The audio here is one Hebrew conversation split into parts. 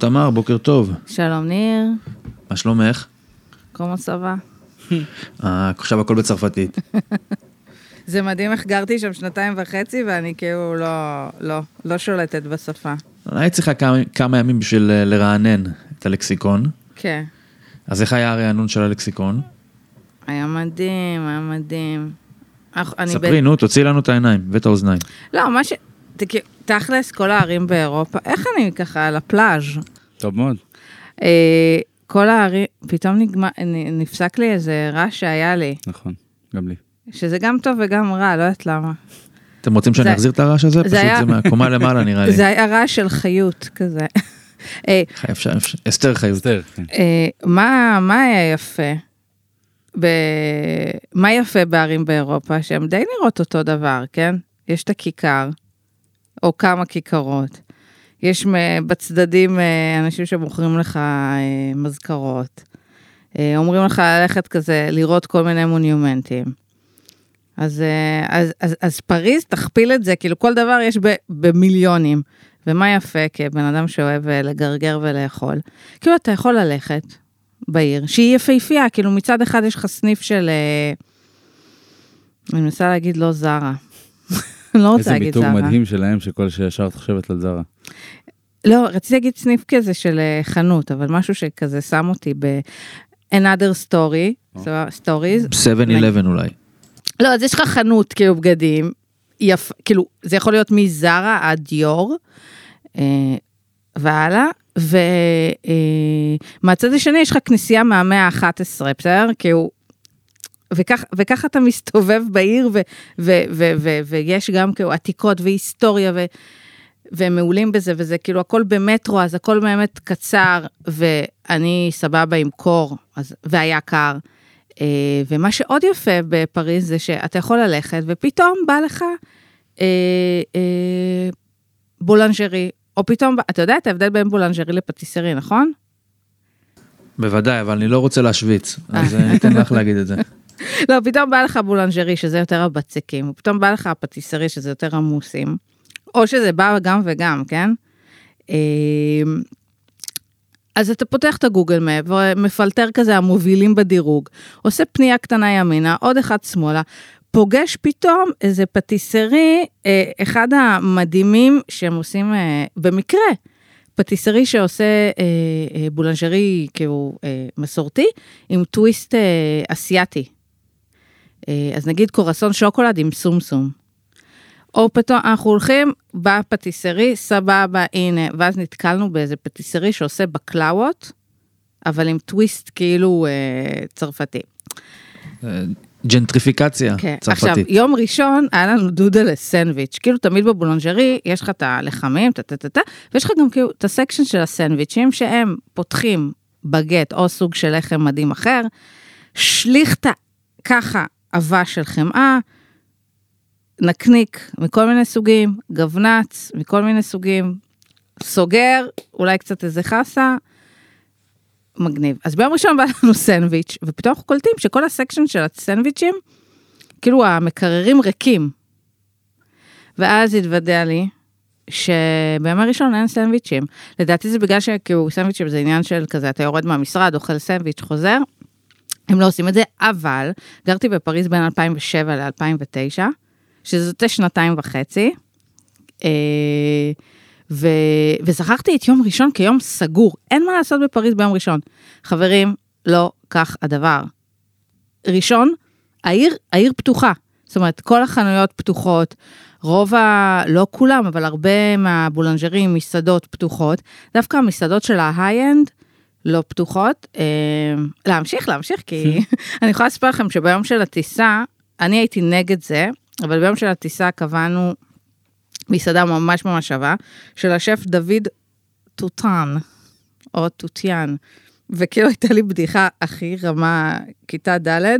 שלום תמר, בוקר טוב. שלום ניר, מה שלומך? קומו סבא. אה, עכשיו הכל בצרפתית. זה מדהים איך גרתי שם שנתיים וחצי ואני כאילו לא, לא, לא שולטת בשפה. היית צריכה כמה, כמה ימים בשביל אה, לרענן את הלקסיקון. כן, אז איך היה הרענון של הלקסיקון? היה מדהים, היה מדהים. ספרי, נו, תוציאי לנו את העיניים ואת האוזניים. לא, מה ש... תכלס, כל הערים באירופה, איך אני ככה על הפלאז'? טוב מאוד. אה, כל הערים, פתאום נגמר, נפסק לי איזה רעש שהיה לי, נכון, גם לי. שזה גם טוב וגם רע, לא יודעת למה. אתם רוצים שאני זה- אחזיר את הרעש הזה? פשוט היה- זה מהקומה למעלה נראה לי. זה היה רעש של חיות כזה. אה, אפשר- אפשר- אסתר חיות. אסתר, כן. אה, מה, מה היה יפה? ב... מה יפה בערים באירופה? שהן די נראות אותו דבר, כן? יש את הכיכר, או כמה כיכרות. יש בצדדים אה, אנשים שמוכרים לך אה, מזכרות. אה, אומרים לך ללכת כזה, לראות כל מיני מונומנטים. אז, אז, אז, אז פריז, תכפיל את זה, כאילו כל דבר יש ב, במיליונים. ומה יפה כבן אדם שאוהב לגרגר ולאכול? כאילו אתה יכול ללכת בעיר, שהיא יפהפייה, כאילו מצד אחד יש לך סניף של... אני מנסה להגיד לא זרה. אני לא רוצה איזה להגיד מיתוג זרה. מדהים שלהם, שכל שישר את חושבת על זרה. לא, רציתי להגיד סניף כזה של אה, חנות, אבל משהו שכזה שם אותי ב... another story, סבבה, stories. 7-11 אולי. לא, אז יש לך חנות כאילו בגדים, יפ, כאילו זה יכול להיות מזרה עד דיור, אה, והלאה, ומהצד השני יש לך כנסייה מהמאה ה-11, בסדר? כאילו, וכך, וככה אתה מסתובב בעיר, ו, ו, ו, ו, ויש גם כאילו עתיקות והיסטוריה, ו, והם מעולים בזה, וזה כאילו הכל במטרו, אז הכל באמת קצר, ואני סבבה עם קור, אז, והיה קר. אה, ומה שעוד יפה בפריז זה שאתה יכול ללכת, ופתאום בא לך אה, אה, boulangerie, או פתאום, אתה יודע את ההבדל בין boulangerie ל patisserie, נכון? בוודאי, אבל אני לא רוצה להשוויץ, אז אה, אני אתן לך להגיד את זה. לא, פתאום בא לך boulangerie, שזה יותר הבצקים, ופתאום בא לך ה patisserie, שזה יותר עמוסים, או שזה בא גם וגם, כן? אה, אז אתה פותח את ה Google Maps, ומפלטר כזה המובילים בדירוג, עושה פנייה קטנה ימינה, עוד אחד שמאלה, פוגש פתאום איזה patisserie, אה, אחד המדהימים שהם עושים אה, במקרה, patisserie שעושה אה, אה, boulangerie כאילו אה, מסורתי, עם טוויסט אה, אסיאתי. אה, אז נגיד קרואסון שוקולד עם שומשום. או פתאום אנחנו הולכים ב patisserie, סבבה, הנה, ואז נתקלנו באיזה patisserie שעושה בקלאוות, אבל עם טוויסט כאילו אה, צרפתי. אה, ג'נטריפיקציה כן. עכשיו, צרפתית. יום ראשון היה לנו דודה לסנדוויץ', כאילו תמיד בבולנג'רי יש לך את הלחמים, טה טה טה טה, ויש לך גם כאילו את הסקשן של הסנדוויצ'ים שהם פותחים בגט או סוג של לחם מדהים אחר, שליכטה ככה עבה של חמאה, נקניק מכל מיני סוגים, גבנץ מכל מיני סוגים, סוגר, אולי קצת איזה חסה, מגניב. אז ביום ראשון בא לנו סנדוויץ', ופתאום אנחנו קולטים שכל הסקשן של הסנדוויצ'ים, כאילו המקררים ריקים. ואז התוודע לי שבימי ראשון אין סנדוויצ'ים. לדעתי זה בגלל שכאילו סנדוויצ'ים זה עניין של כזה, אתה יורד מהמשרד, אוכל סנדוויץ', חוזר. הם לא עושים את זה, אבל גרתי בפריז בין 2007 ל-2009, שזה יוצא שנתיים וחצי. אה, ו... ושכחתי את יום ראשון כיום סגור, אין מה לעשות בפריז ביום ראשון. חברים, לא כך הדבר. ראשון, העיר, העיר פתוחה. זאת אומרת, כל החנויות פתוחות, רוב ה... לא כולם, אבל הרבה מהבולנג'רים, מסעדות פתוחות. דווקא המסעדות של ההיי-אנד לא פתוחות. אה, להמשיך, להמשיך, כי אני יכולה לספר לכם שביום של הטיסה, אני הייתי נגד זה, אבל ביום של הטיסה קבענו מסעדה ממש ממש שווה, של השף דוד טוטן, או טוטיאן, וכאילו הייתה לי בדיחה הכי רמה כיתה ד',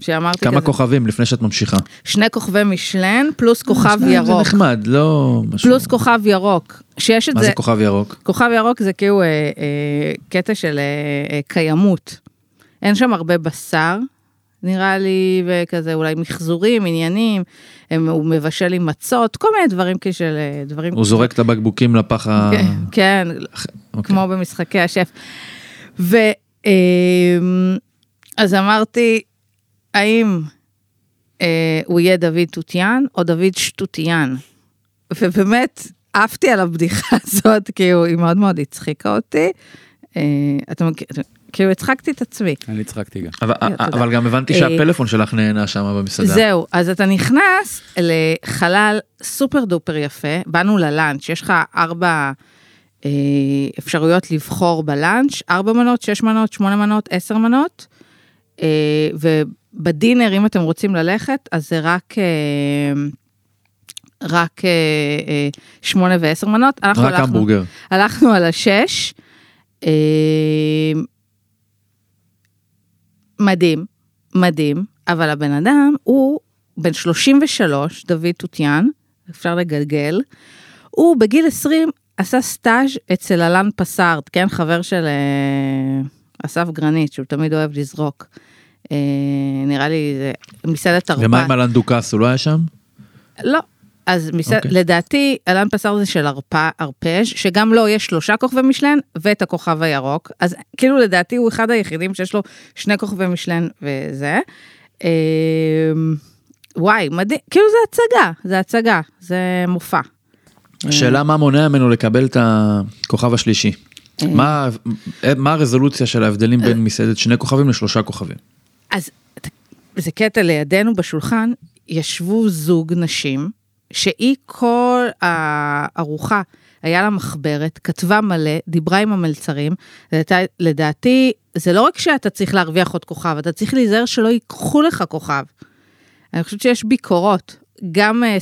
שאמרתי כמה כזה, כוכבים לפני שאת ממשיכה. שני כוכבי משלן פלוס כוכב שניים זה ירוק, נחמד, לא משהו. פלוס כוכב ירוק, שיש את מה זה, זה כוכב ירוק? כוכב ירוק זה כאילו אה, אה, קטע של אה, אה, קיימות. אין שם הרבה בשר, נראה לי, וכזה אולי מחזורים, עניינים, הם, הוא מבשל עם מצות, כל מיני דברים כאלה, דברים... הוא זורק את הבקבוקים לפח ה... כן, כן, אוקיי. כמו במשחקי השף. ו... אמ, אז אמרתי, האם אה, הוא יהיה דוד תותיאן או דוד שטותיאן? ובאמת, עפתי על הבדיחה הזאת, כי הוא- היא מאוד מאוד הצחיקה אותי. אה, אתה מכיר, כאילו הצחקתי את עצמי. אני הצחקתי גם. אבל, תודה. אבל גם הבנתי אה, שהפלאפון שלך נהנה שם במסעדה. זהו, אז אתה נכנס לחלל סופר דופר יפה, באנו ללאנץ', יש לך ארבע אה, אפשרויות לבחור בלאנץ', ארבע מנות, שש מנות, שמונה מנות, עשר מנות, אה, ובדינר, אם אתם רוצים ללכת, אז זה רק... אה, רק אה, אה, שמונה ועשר מנות. אנחנו רק הלכנו- המבורגר. הלכנו על השש. אה, מדהים, מדהים, אבל הבן אדם הוא בן 33, דוד תותיאן, אפשר לגלגל. הוא בגיל 20 עשה סטאז' אצל אלן פסארט, כן, חבר של אה, אסף גרנית, שהוא תמיד אוהב לזרוק. אה, נראה לי זה מסעדת תרפ"ט. ומה עם אלן דוכס, הוא לא היה שם? לא. אז מסע... אוקיי. לדעתי, אלן פסאר זה של. הרפז', שגם לו יש שלושה כוכבי משלן ואת הכוכב הירוק. אז כאילו לדעתי הוא אחד היחידים שיש לו שני כוכבי משלן וזה. אה... וואי, מדהים, כאילו זה הצגה, זה הצגה, זה מופע. השאלה מה מונע ממנו לקבל את הכוכב השלישי. אה. מה מה הרזולוציה של ההבדלים בין מסעדת שני כוכבים לשלושה כוכבים? אז זה קטע לידינו בשולחן, ישבו זוג נשים, שהיא כל הארוחה, היה לה מחברת, כתבה מלא, דיברה עם המלצרים. לדעתי, זה לא רק שאתה צריך להרוויח עוד כוכב, אתה צריך להיזהר שלא ייקחו לך כוכב. אני חושבת שיש ביקורות, גם, אה,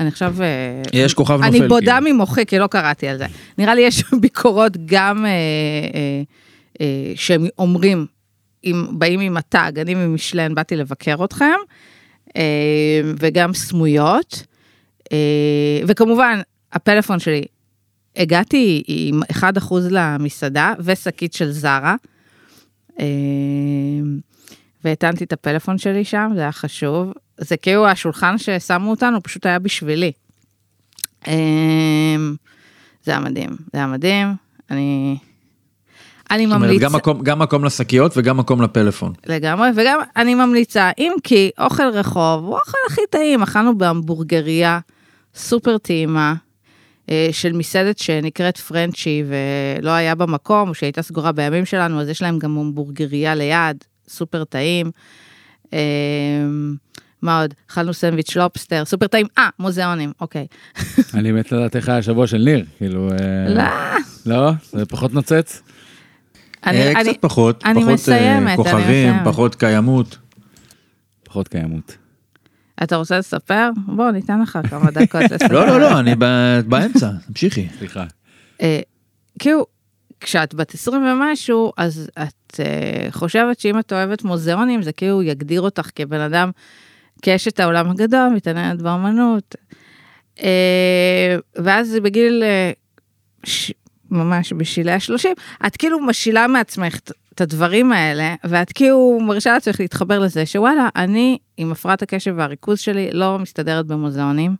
אני עכשיו... אה, יש כוכב נופל. אני בודה כאילו. ממוחי, כי לא קראתי על זה. נראה לי יש ביקורות גם אה, אה, אה, שהם אומרים, אם באים עם הטאג, אני ממשלן, באתי לבקר אתכם, אה, וגם סמויות. אה, וכמובן, הפלאפון שלי, הגעתי עם 1% למסעדה ושקית של זרה. אה, והטענתי את הפלאפון שלי שם, זה היה חשוב. זה כאילו השולחן ששמו אותנו, פשוט היה בשבילי. זה היה מדהים, זה היה מדהים. אני... אני זאת אומרת, ממליצה, גם מקום- גם מקום לשקיות וגם מקום לפלאפון. לגמרי, וגם אני ממליצה, אם כי אוכל רחוב הוא האוכל הכי טעים, אכלנו בהמבורגריה סופר טעימה. אה, של מסעדת שנקראת פרנצ'י ולא היה במקום, שהייתה סגורה בימים שלנו, אז יש להם גם המבורגריה ליד, סופר טעים. אה, מה עוד? אכלנו סנדוויץ' לובסטר, סופר טעים, אה, מוזיאונים, אוקיי. אני מת לדעת איך היה השבוע של ניר, כאילו... אה, לא, לא? זה פחות נוצץ? אני, אה, אני, קצת פחות, אני פחות אה, מסיימת, אני כוכבים, מסיימת. פחות קיימות. פחות קיימות. אתה רוצה לספר? בוא, ניתן לך כמה דקות לספר. לא, לא, לא, אני ב- באמצע, תמשיכי. סליחה. אה, כאילו, כשאת בת 20 ומשהו, אז את חושבת שאם את אוהבת מוזיאונים, זה כאילו יגדיר אותך כבן אדם, כאשת העולם הגדול, מתעניינת באמנות. ואז בגיל, ש... ממש בשלהי ה-30, את כאילו משילה מעצמך את הדברים האלה, ואת כאילו מרשה לעצמך להתחבר לזה, שוואלה, אני עם הפרעת הקשב והריכוז שלי לא מסתדרת במוזיאונים.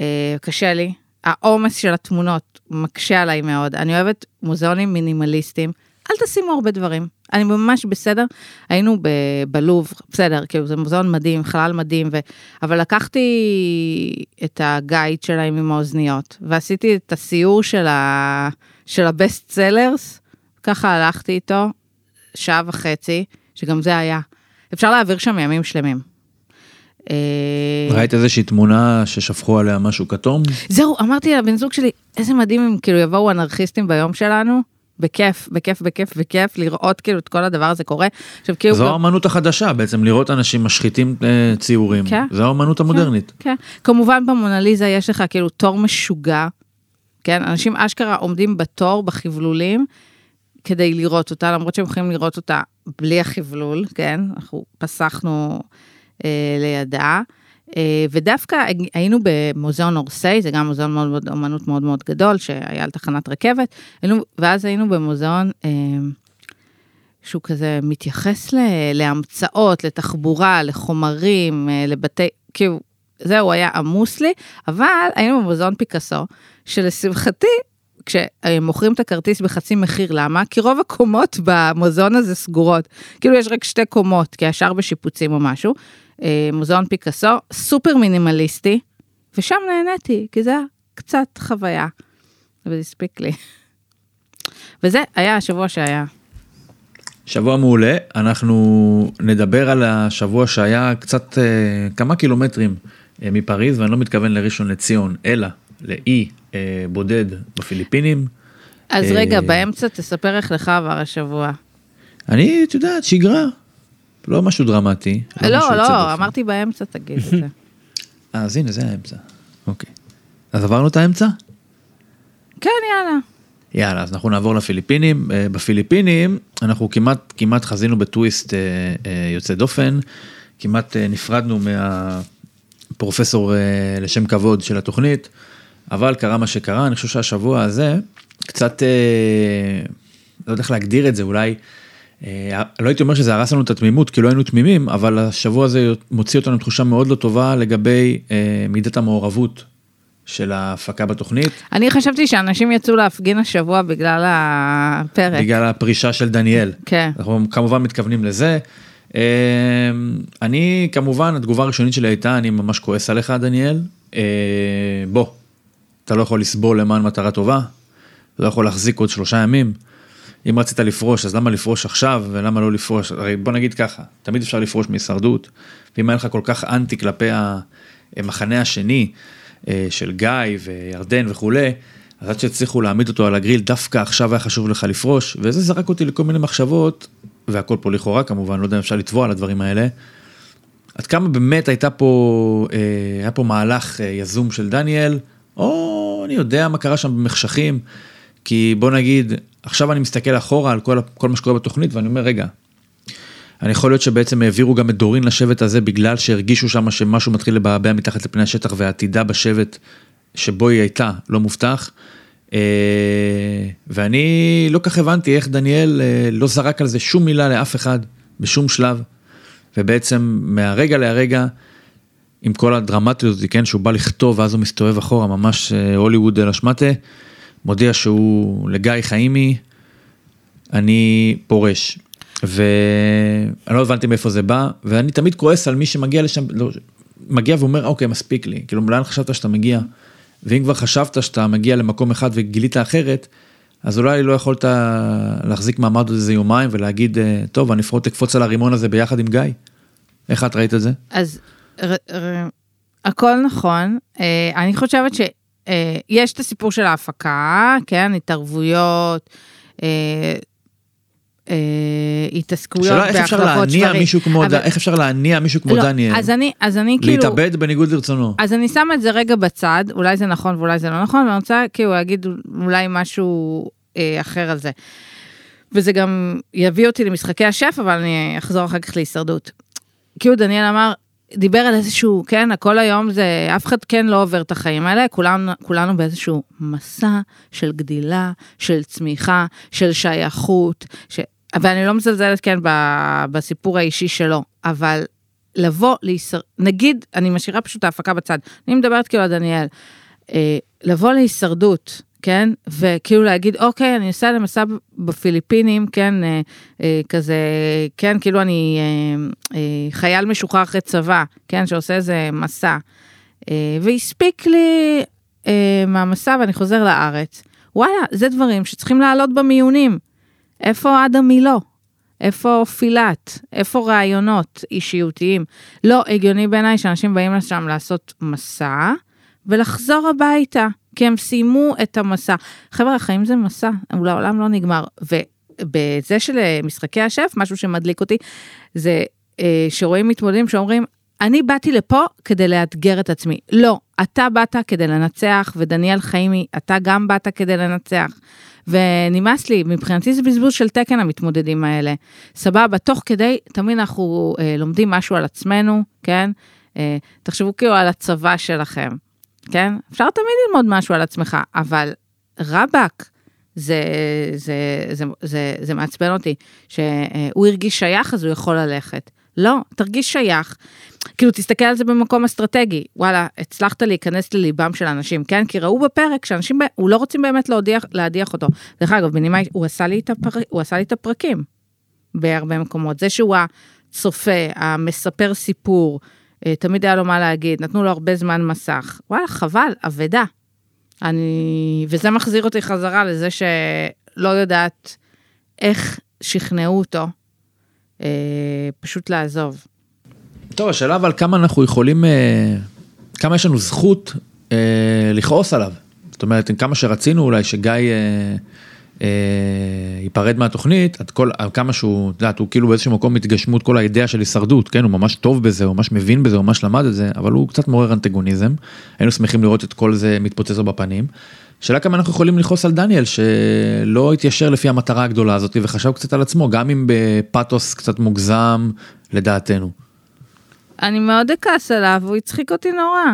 אה, קשה לי. העומס של התמונות מקשה עליי מאוד. אני אוהבת מוזיאונים מינימליסטיים. אל תשימו הרבה דברים. אני ממש בסדר. היינו בלוב, בסדר, כאילו זה מוזיאון מדהים, חלל מדהים, ו... אבל לקחתי את הגייד שלהם עם האוזניות, ועשיתי את הסיור של, ה... של הבסט סלרס, ככה הלכתי איתו שעה וחצי, שגם זה היה. אפשר להעביר שם ימים שלמים. אה, ראית איזושהי תמונה ששפכו עליה משהו כתום? זהו, אמרתי לבן זוג שלי, איזה מדהים אם כאילו יבואו אנרכיסטים ביום שלנו, בכיף, בכיף, בכיף, בכיף, לראות כאילו את כל הדבר הזה קורה. עכשיו כאילו... זו גם- האמנות החדשה בעצם, לראות אנשים משחיתים אה, ציורים. כן. זו האמנות המודרנית. כן, כמובן במונליזה יש לך כאילו תור משוגע, כן? אנשים אשכרה עומדים בתור בחבלולים כדי לראות אותה, למרות שהם יכולים לראות אותה בלי החבלול, כן? אנחנו פסחנו אה, לידה. אה, ודווקא היינו במוזיאון אורסיי, זה גם מוזיאון מאוד מאוד, אמנות מאוד מאוד גדול, שהיה על תחנת רכבת, היינו, ואז היינו במוזיאון אה, שהוא כזה מתייחס ל, להמצאות, לתחבורה, לחומרים, אה, לבתי, כאילו, זהו, היה עמוס לי, אבל היינו במוזיאון פיקאסו, שלשמחתי, כשמוכרים את הכרטיס בחצי מחיר, למה? כי רוב הקומות במוזיאון הזה סגורות. כאילו יש רק שתי קומות, כי השאר בשיפוצים או משהו. אה, מוזיאון פיקאסו, סופר מינימליסטי, ושם נהניתי, כי זה היה קצת חוויה, וזה הספיק לי. וזה היה השבוע שהיה. שבוע מעולה, אנחנו נדבר על השבוע שהיה קצת אה, כמה קילומטרים אה, מפריז, ואני לא מתכוון לראשון לציון, אלא לאי אה, בודד בפיליפינים. אז אה, רגע, באמצע תספר איך לך עבר השבוע. אני, את יודעת, שגרה, לא משהו דרמטי. לא, לא, דופן. אמרתי באמצע, תגיד את זה. אה, אז הנה, זה האמצע. אוקיי. אז עברנו את האמצע? כן, יאללה. יאללה, אז אנחנו נעבור לפיליפינים. אה, בפיליפינים אנחנו כמעט, כמעט חזינו בטוויסט אה, יוצא דופן, כמעט נפרדנו מהפרופסור לשם כבוד של התוכנית, אבל קרה מה שקרה, אני חושב שהשבוע הזה קצת, לא יודע איך להגדיר את זה, אולי, לא הייתי אומר שזה הרס לנו את התמימות, כי לא היינו תמימים, אבל השבוע הזה מוציא אותנו תחושה מאוד לא טובה לגבי אה, מידת המעורבות של ההפקה בתוכנית. אני חשבתי שאנשים יצאו להפגין השבוע בגלל הפרק. בגלל הפרישה של דניאל. כן. אנחנו כמובן מתכוונים לזה. אה, אני כמובן התגובה הראשונית שלי הייתה אני ממש כועס עליך דניאל. אה, בוא, אתה לא יכול לסבול למען מטרה טובה, לא יכול להחזיק עוד שלושה ימים. אם רצית לפרוש אז למה לפרוש עכשיו ולמה לא לפרוש, הרי בוא נגיד ככה, תמיד אפשר לפרוש מהישרדות, ואם היה לך כל כך אנטי כלפי המחנה השני אה, של גיא וירדן וכולי, אז עד שהצליחו להעמיד אותו על הגריל, דווקא עכשיו היה חשוב לך לפרוש, וזה זרק אותי לכל מיני מחשבות, והכל פה לכאורה כמובן, לא יודע אם אפשר לתבוע על הדברים האלה. עד כמה באמת הייתה פה, אה, היה פה מהלך אה, יזום של דניאל, או אני יודע מה קרה שם במחשכים, כי בוא נגיד, עכשיו אני מסתכל אחורה על כל, כל מה שקורה בתוכנית ואני אומר, רגע, אני יכול להיות שבעצם העבירו גם את דורין לשבט הזה בגלל שהרגישו שם שמשהו מתחיל לבעבע מתחת לפני השטח ועתידה בשבט שבו היא הייתה לא מובטח. אה, ואני לא כך הבנתי איך דניאל אה, לא זרק על זה שום מילה לאף אחד בשום שלב. ובעצם מהרגע להרגע, עם כל הדרמטיות כן, שהוא בא לכתוב ואז הוא מסתובב אחורה, ממש אה, הוליווד אל השמטה, מודיע שהוא לגיא חיימי, אני פורש. ואני לא הבנתי מאיפה זה בא, ואני תמיד כועס על מי שמגיע לשם, לא, מגיע ואומר, אוקיי, מספיק לי, כאילו, לאן חשבת שאתה מגיע? ואם כבר חשבת שאתה מגיע למקום אחד וגילית אחרת, אז אולי לא יכולת להחזיק מעמד עוד איזה יומיים ולהגיד, אה, טוב, אני לפחות אקפוץ על הרימון הזה ביחד עם גיא. איך את ראית את זה? אז הכל נכון, אה, אני חושבת שיש את הסיפור של ההפקה, כן, התערבויות, אה, אה, התעסקויות השאלה איך אפשר בהחלפות להניע שברים. מישהו כמו, אבל- איך אפשר להניע מישהו כמו לא, דניאל, אז אני, אז אני כאילו, להתאבד בניגוד לרצונו. אז אני שמה את זה רגע בצד, אולי זה נכון ואולי זה לא נכון, ואני רוצה כאילו להגיד אולי משהו אה, אחר על זה. וזה גם יביא אותי למשחקי השף, אבל אני אחזור אחר כך להישרדות. כאילו דניאל אמר, דיבר על איזשהו, כן, הכל היום זה, אף אחד כן לא עובר את החיים האלה, כולנו, כולנו באיזשהו מסע של גדילה, של צמיחה, של שייכות, ש... ואני לא מזלזלת, כן, ב- בסיפור האישי שלו, אבל לבוא להישר... נגיד, אני משאירה פשוט ההפקה בצד, אני מדברת כאילו על דניאל, אה, לבוא להישרדות, כן, וכאילו להגיד, אוקיי, אני נוסע למסע בפיליפינים, כן, אה, אה, כזה, כן, כאילו אני אה, אה, חייל משוחרר אחרי צבא, כן, שעושה איזה מסע, אה, והספיק לי אה, מהמסע ואני חוזר לארץ. וואלה, זה דברים שצריכים לעלות במיונים. איפה אדם מילו? איפה פילת? איפה רעיונות אישיותיים? לא הגיוני בעיניי שאנשים באים לשם לעשות מסע ולחזור הביתה, כי הם סיימו את המסע. חבר'ה, החיים זה מסע, אולי העולם לא נגמר. ובזה של אה, משחקי השף, משהו שמדליק אותי, זה אה, שרואים מתמודדים שאומרים, אני באתי לפה כדי לאתגר את עצמי. לא, אתה באת כדי לנצח, ודניאל חיימי, אתה גם באת כדי לנצח. ונמאס לי, מבחינתי זה בזבוז של תקן המתמודדים האלה. סבבה, תוך כדי, תמיד אנחנו אה, לומדים משהו על עצמנו, כן? אה, תחשבו כאילו על הצבא שלכם, כן? אפשר תמיד ללמוד משהו על עצמך, אבל רבאק, זה, זה, זה, זה, זה מעצבן אותי, שהוא הרגיש שייך אז הוא יכול ללכת. לא, תרגיש שייך. כאילו, תסתכל על זה במקום אסטרטגי. וואלה, הצלחת להיכנס לליבם של אנשים, כן? כי ראו בפרק שאנשים, הוא לא רוצים באמת להדיח, להדיח אותו. דרך אגב, בנימה, הוא עשה לי את, הפר, הוא עשה לי את הפרקים בהרבה מקומות. זה שהוא הצופה, המספר סיפור, תמיד היה לו מה להגיד, נתנו לו הרבה זמן מסך. וואלה, חבל, אבדה. אני... וזה מחזיר אותי חזרה לזה שלא יודעת איך שכנעו אותו אה, פשוט לעזוב. טוב, השאלה אבל כמה אנחנו יכולים, אה, כמה יש לנו זכות אה, לכעוס עליו. זאת אומרת, כמה שרצינו אולי שגיא אה, אה, ייפרד מהתוכנית, עד כל, על כמה שהוא, את יודעת, הוא כאילו באיזשהו מקום התגשמות כל האידאה של הישרדות, כן, הוא ממש טוב בזה, הוא ממש מבין בזה, הוא ממש למד את זה, אבל הוא קצת מעורר אנטגוניזם. היינו שמחים לראות את כל זה מתפוצץ לו בפנים. שאלה כמה אנחנו יכולים לכעוס על דניאל שלא התיישר לפי המטרה הגדולה הזאת וחשב קצת על עצמו, גם אם בפתוס קצת מוגזם לדעתנו. אני מאוד אכעס עליו, הוא הצחיק אותי נורא.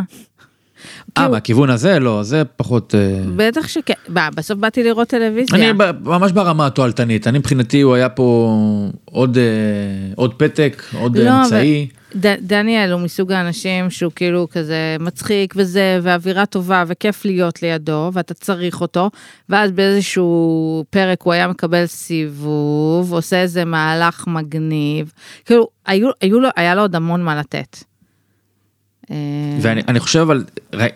אה, מהכיוון הזה? לא, זה פחות... אה, בטח שכן, בסוף באתי לראות טלוויזיה. אני ממש ברמה התועלתנית, אני מבחינתי הוא היה פה עוד, אה, עוד פתק, עוד לא, אמצעי. ד- דניאל הוא מסוג האנשים שהוא כאילו כזה מצחיק וזה, ואווירה טובה, וכיף להיות לידו, ואתה צריך אותו, ואז באיזשהו פרק הוא היה מקבל סיבוב, עושה איזה מהלך מגניב, כאילו, היו, היו לו, היה לו עוד המון מה לתת. אה, ואני אני חושב אבל,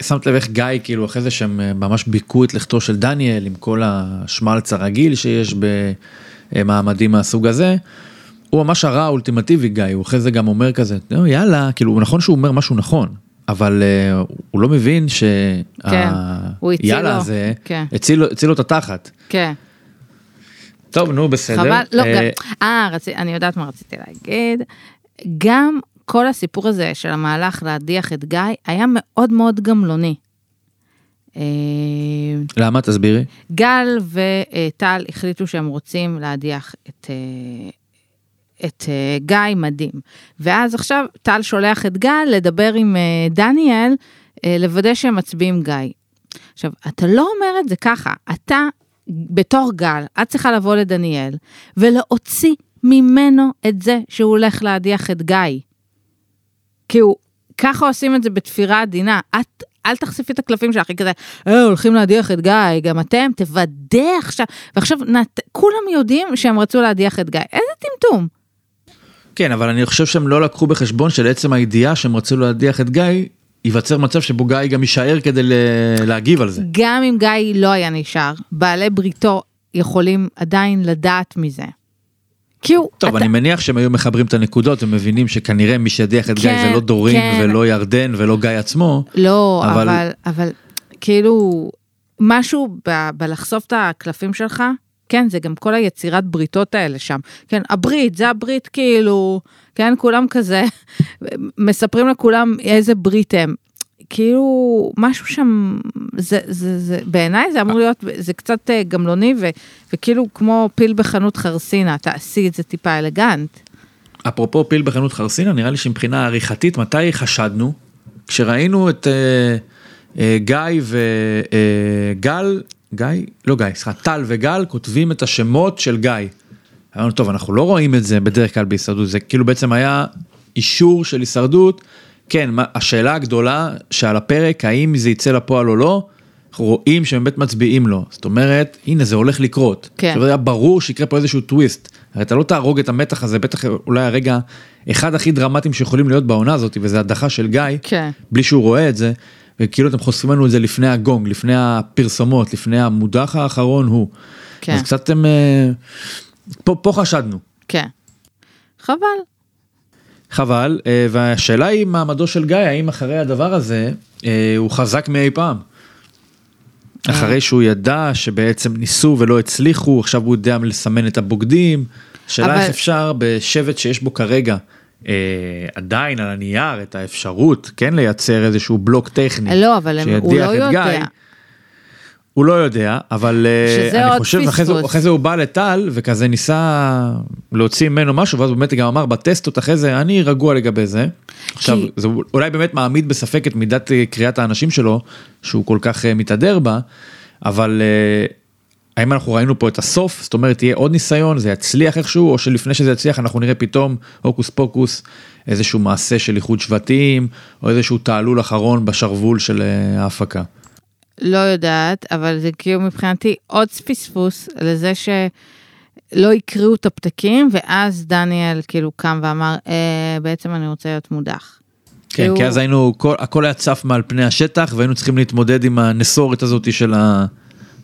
שמת לב איך גיא כאילו אחרי זה שהם אה, ממש ביכו את לכתו של דניאל עם כל השמלץ הרגיל שיש במעמדים מהסוג הזה. הוא ממש הרע האולטימטיבי גיא, הוא אחרי זה גם אומר כזה, "נו, יאללה, כאילו נכון שהוא אומר משהו נכון, אבל אה, הוא לא מבין כן, הוא הציל שהיאללה לו, הזה כן. הציל הציל לו את התחת. כן. טוב נו בסדר. חבל, לא, גם, אה, רצי, אני יודעת מה רציתי להגיד. גם כל הסיפור הזה של המהלך להדיח את גיא היה מאוד מאוד גמלוני. אה, למה תסבירי? גל וטל החליטו שהם רוצים להדיח את, אה, את אה, גיא מדהים. ואז עכשיו טל שולח את גל לדבר עם דניאל, לוודא שהם מצביעים גיא. עכשיו, אתה לא אומר את זה ככה, אתה בתור גל, את צריכה לבוא לדניאל ולהוציא ממנו את זה שהוא הולך להדיח את גיא. הוא, ככה עושים את זה בתפירה עדינה. את, אל תחשפי את הקלפים שלך, היא כזה, אה, הולכים להדיח את גיא, גם אתם, תוודא עכשיו. ועכשיו, נת, כולם יודעים שהם רצו להדיח את גיא. איזה טמטום. כן, אבל אני חושב שהם לא לקחו בחשבון של עצם הידיעה שהם רצו להדיח את גיא, ייווצר מצב שבו גיא גם יישאר כדי להגיב על זה. גם אם גיא לא היה נשאר, בעלי בריתו יכולים עדיין לדעת מזה. הוא... טוב, אתה- אני מניח שהם היו מחברים את הנקודות ומבינים שכנראה מי שידיח את גיא כן, זה לא דורין כן. ולא ירדן ולא גיא עצמו. לא, אבל- אבל, אבל, כאילו, משהו ב, בלחשוף את הקלפים שלך, כן, זה גם כל היצירת בריתות האלה שם. כן, הברית, זה הברית כאילו, כן, כולם כזה, מספרים לכולם איזה ברית הם. כאילו, משהו שם, זה, זה, זה, בעיניי זה אמור להיות, זה קצת אה, גמלוני, ו, וכאילו כמו פיל בחנות חרסינה, תעשי את זה טיפה אלגנט. אפרופו פיל בחנות חרסינה, נראה לי שמבחינה עריכתית, מתי חשדנו? כשראינו את אה, אה, גיא וגל, גיא? לא גיא, סליחה, טל וגל כותבים את השמות של גיא. אמרנו, טוב, אנחנו לא רואים את זה בדרך כלל בהישרדות, זה כאילו בעצם היה אישור של הישרדות. כן, מה, השאלה הגדולה שעל הפרק, האם זה יצא לפועל או לא, רואים שהם באמת מצביעים לו. זאת אומרת, הנה זה הולך לקרות. כן. עכשיו היה ברור שיקרה פה איזשהו טוויסט. הרי אתה לא תהרוג את המתח הזה, בטח אולי הרגע אחד הכי דרמטיים שיכולים להיות בעונה הזאת, וזה הדחה של גיא, כן. בלי שהוא רואה את זה, וכאילו אתם חושפים לנו את זה לפני הגונג, לפני הפרסומות, לפני המודח האחרון הוא. כן. אז קצת הם... אה, פה, פה חשדנו. כן. חבל. חבל, אה, והשאלה היא מעמדו של גיא, האם אחרי הדבר הזה אה, הוא חזק מאי פעם. אחרי שהוא ידע שבעצם ניסו ולא הצליחו, עכשיו הוא יודע לסמן את הבוגדים. השאלה אבל- איך אפשר בשבט שיש בו כרגע אה, עדיין על הנייר את האפשרות כן לייצר איזשהו בלוק טכני. לא, אבל הם, הוא שידיח לא את יודע. גיא. הוא לא יודע, אבל אה, אני חושב, אחרי זה. אחרי זה הוא בא לטל וכזה ניסה להוציא ממנו משהו, ואז באמת גם אמר בטסטות אחרי זה, אני רגוע לגבי זה. עכשיו, זה אולי באמת מעמיד בספק את מידת אה, קריאת האנשים שלו, שהוא כל כך אה, מתהדר בה, אבל האם אנחנו ראינו פה את הסוף, זאת אומרת יהיה עוד ניסיון, זה יצליח איכשהו, או שלפני שזה יצליח אנחנו נראה פתאום הוקוס פוקוס, איזשהו מעשה של איחוד שבטים, או איזשהו תעלול אחרון בשרוול של ההפקה. לא יודעת, אבל זה כאילו מבחינתי עוד פספוס לזה שלא הקריאו את הפתקים, ואז דניאל כאילו קם ואמר, אה, בעצם אני רוצה להיות מודח. כן, כאילו- כי אז היינו, כל, הכל היה צף מעל פני השטח, והיינו צריכים להתמודד עם הנסורת הזאת של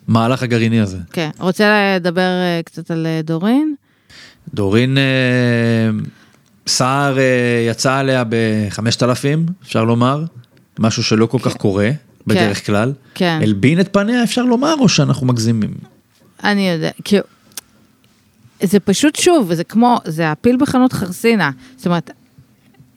המהלך הגרעיני הזה. כן, רוצה לדבר אה, קצת על אה, דורין? דורין אה, סער אה, יצא עליה ב-5000, אפשר לומר, משהו שלא כל כך קורה בדרך כלל. כן. הלבין את פניה, אפשר לומר, או שאנחנו מגזימים? אני יודע, כאילו, זה פשוט שוב, זה כמו, זה הפיל בחנות חרסינה. זאת אומרת,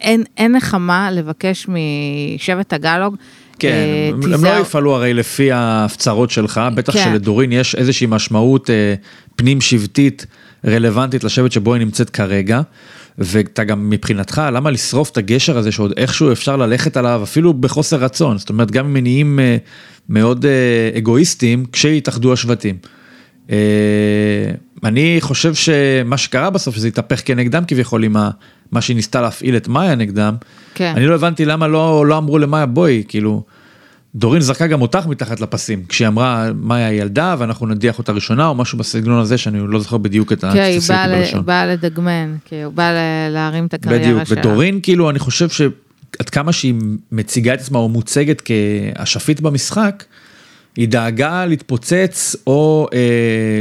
אין, אין נחמה לבקש משבט הגלוג. כן, אה, הם- הם תיזהר. לא יפעלו הרי לפי ההפצרות שלך, בטח כן. שלדורין יש איזושהי משמעות אה, פנים שבטית רלוונטית לשבט שבו היא נמצאת כרגע, ואתה גם מבחינתך, למה לשרוף את הגשר הזה שעוד איכשהו אפשר ללכת עליו אפילו בחוסר רצון, זאת אומרת גם ממניעים אה, מאוד אה, אגואיסטיים כשיתאחדו השבטים. אה, אני חושב שמה שקרה בסוף שזה התהפך כנגדם כביכול עם מה שהיא ניסתה להפעיל את מאיה נגדם. כן. אני לא הבנתי למה לא, לא אמרו למאיה בואי כאילו. דורין זרקה גם אותך מתחת לפסים כשהיא אמרה מאיה היא ילדה ואנחנו נדיח אותה ראשונה או משהו בסגנון הזה שאני לא זוכר בדיוק את כן, היא באה בלשון. לדגמן, כאילו, היא באה ל- להרים את הקריירה בדיוק, שלה. ודורין כאילו אני חושב שעד כמה שהיא מציגה את עצמה או מוצגת כאשפית במשחק, היא דאגה להתפוצץ או אה,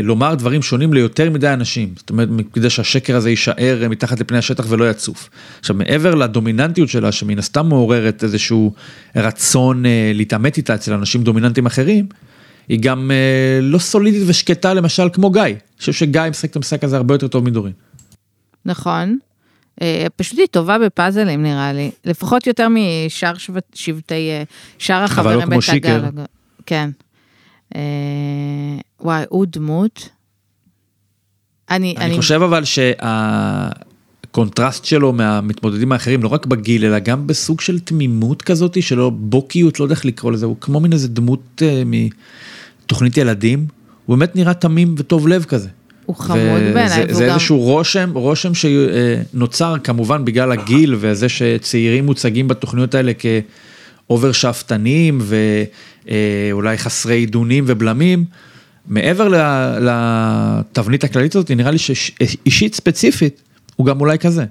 לומר דברים שונים ליותר מדי אנשים, זאת אומרת כדי שהשקר הזה יישאר אה, מתחת לפני השטח ולא יצוף. עכשיו מעבר לדומיננטיות שלה שמן הסתם מעוררת איזשהו רצון אה, להתעמת איתה אצל אנשים דומיננטיים אחרים, היא גם אה, לא סולידית ושקטה למשל כמו גיא. אני חושב שגיא משחק את המשחק הזה הרבה יותר טוב מדורין. נכון. אה, פשוט היא טובה בפאזלים נראה לי, לפחות יותר משאר שבט- שבטי, אה, שאר החברים לא כמו שיקר. כן. אה, וואי, הוא דמות. אני, אני חושב אבל שהקונטרסט שלו מהמתמודדים האחרים לא רק בגיל אלא גם בסוג של תמימות כזאתי שלא בוקיות לא יודע איך לקרוא לזה הוא כמו מין איזה דמות אה, מתוכנית ילדים הוא באמת נראה תמים וטוב לב כזה. הוא חמוד בעיניי, והוא זה גם... איזשהו רושם רושם שנוצר כמובן בגלל הגיל וזה שצעירים מוצגים בתוכניות האלה כאובר שאפתנים ואולי חסרי עידונים ובלמים. מעבר לתבנית הכללית הזאת נראה לי שאישית ספציפית הוא גם אולי כזה.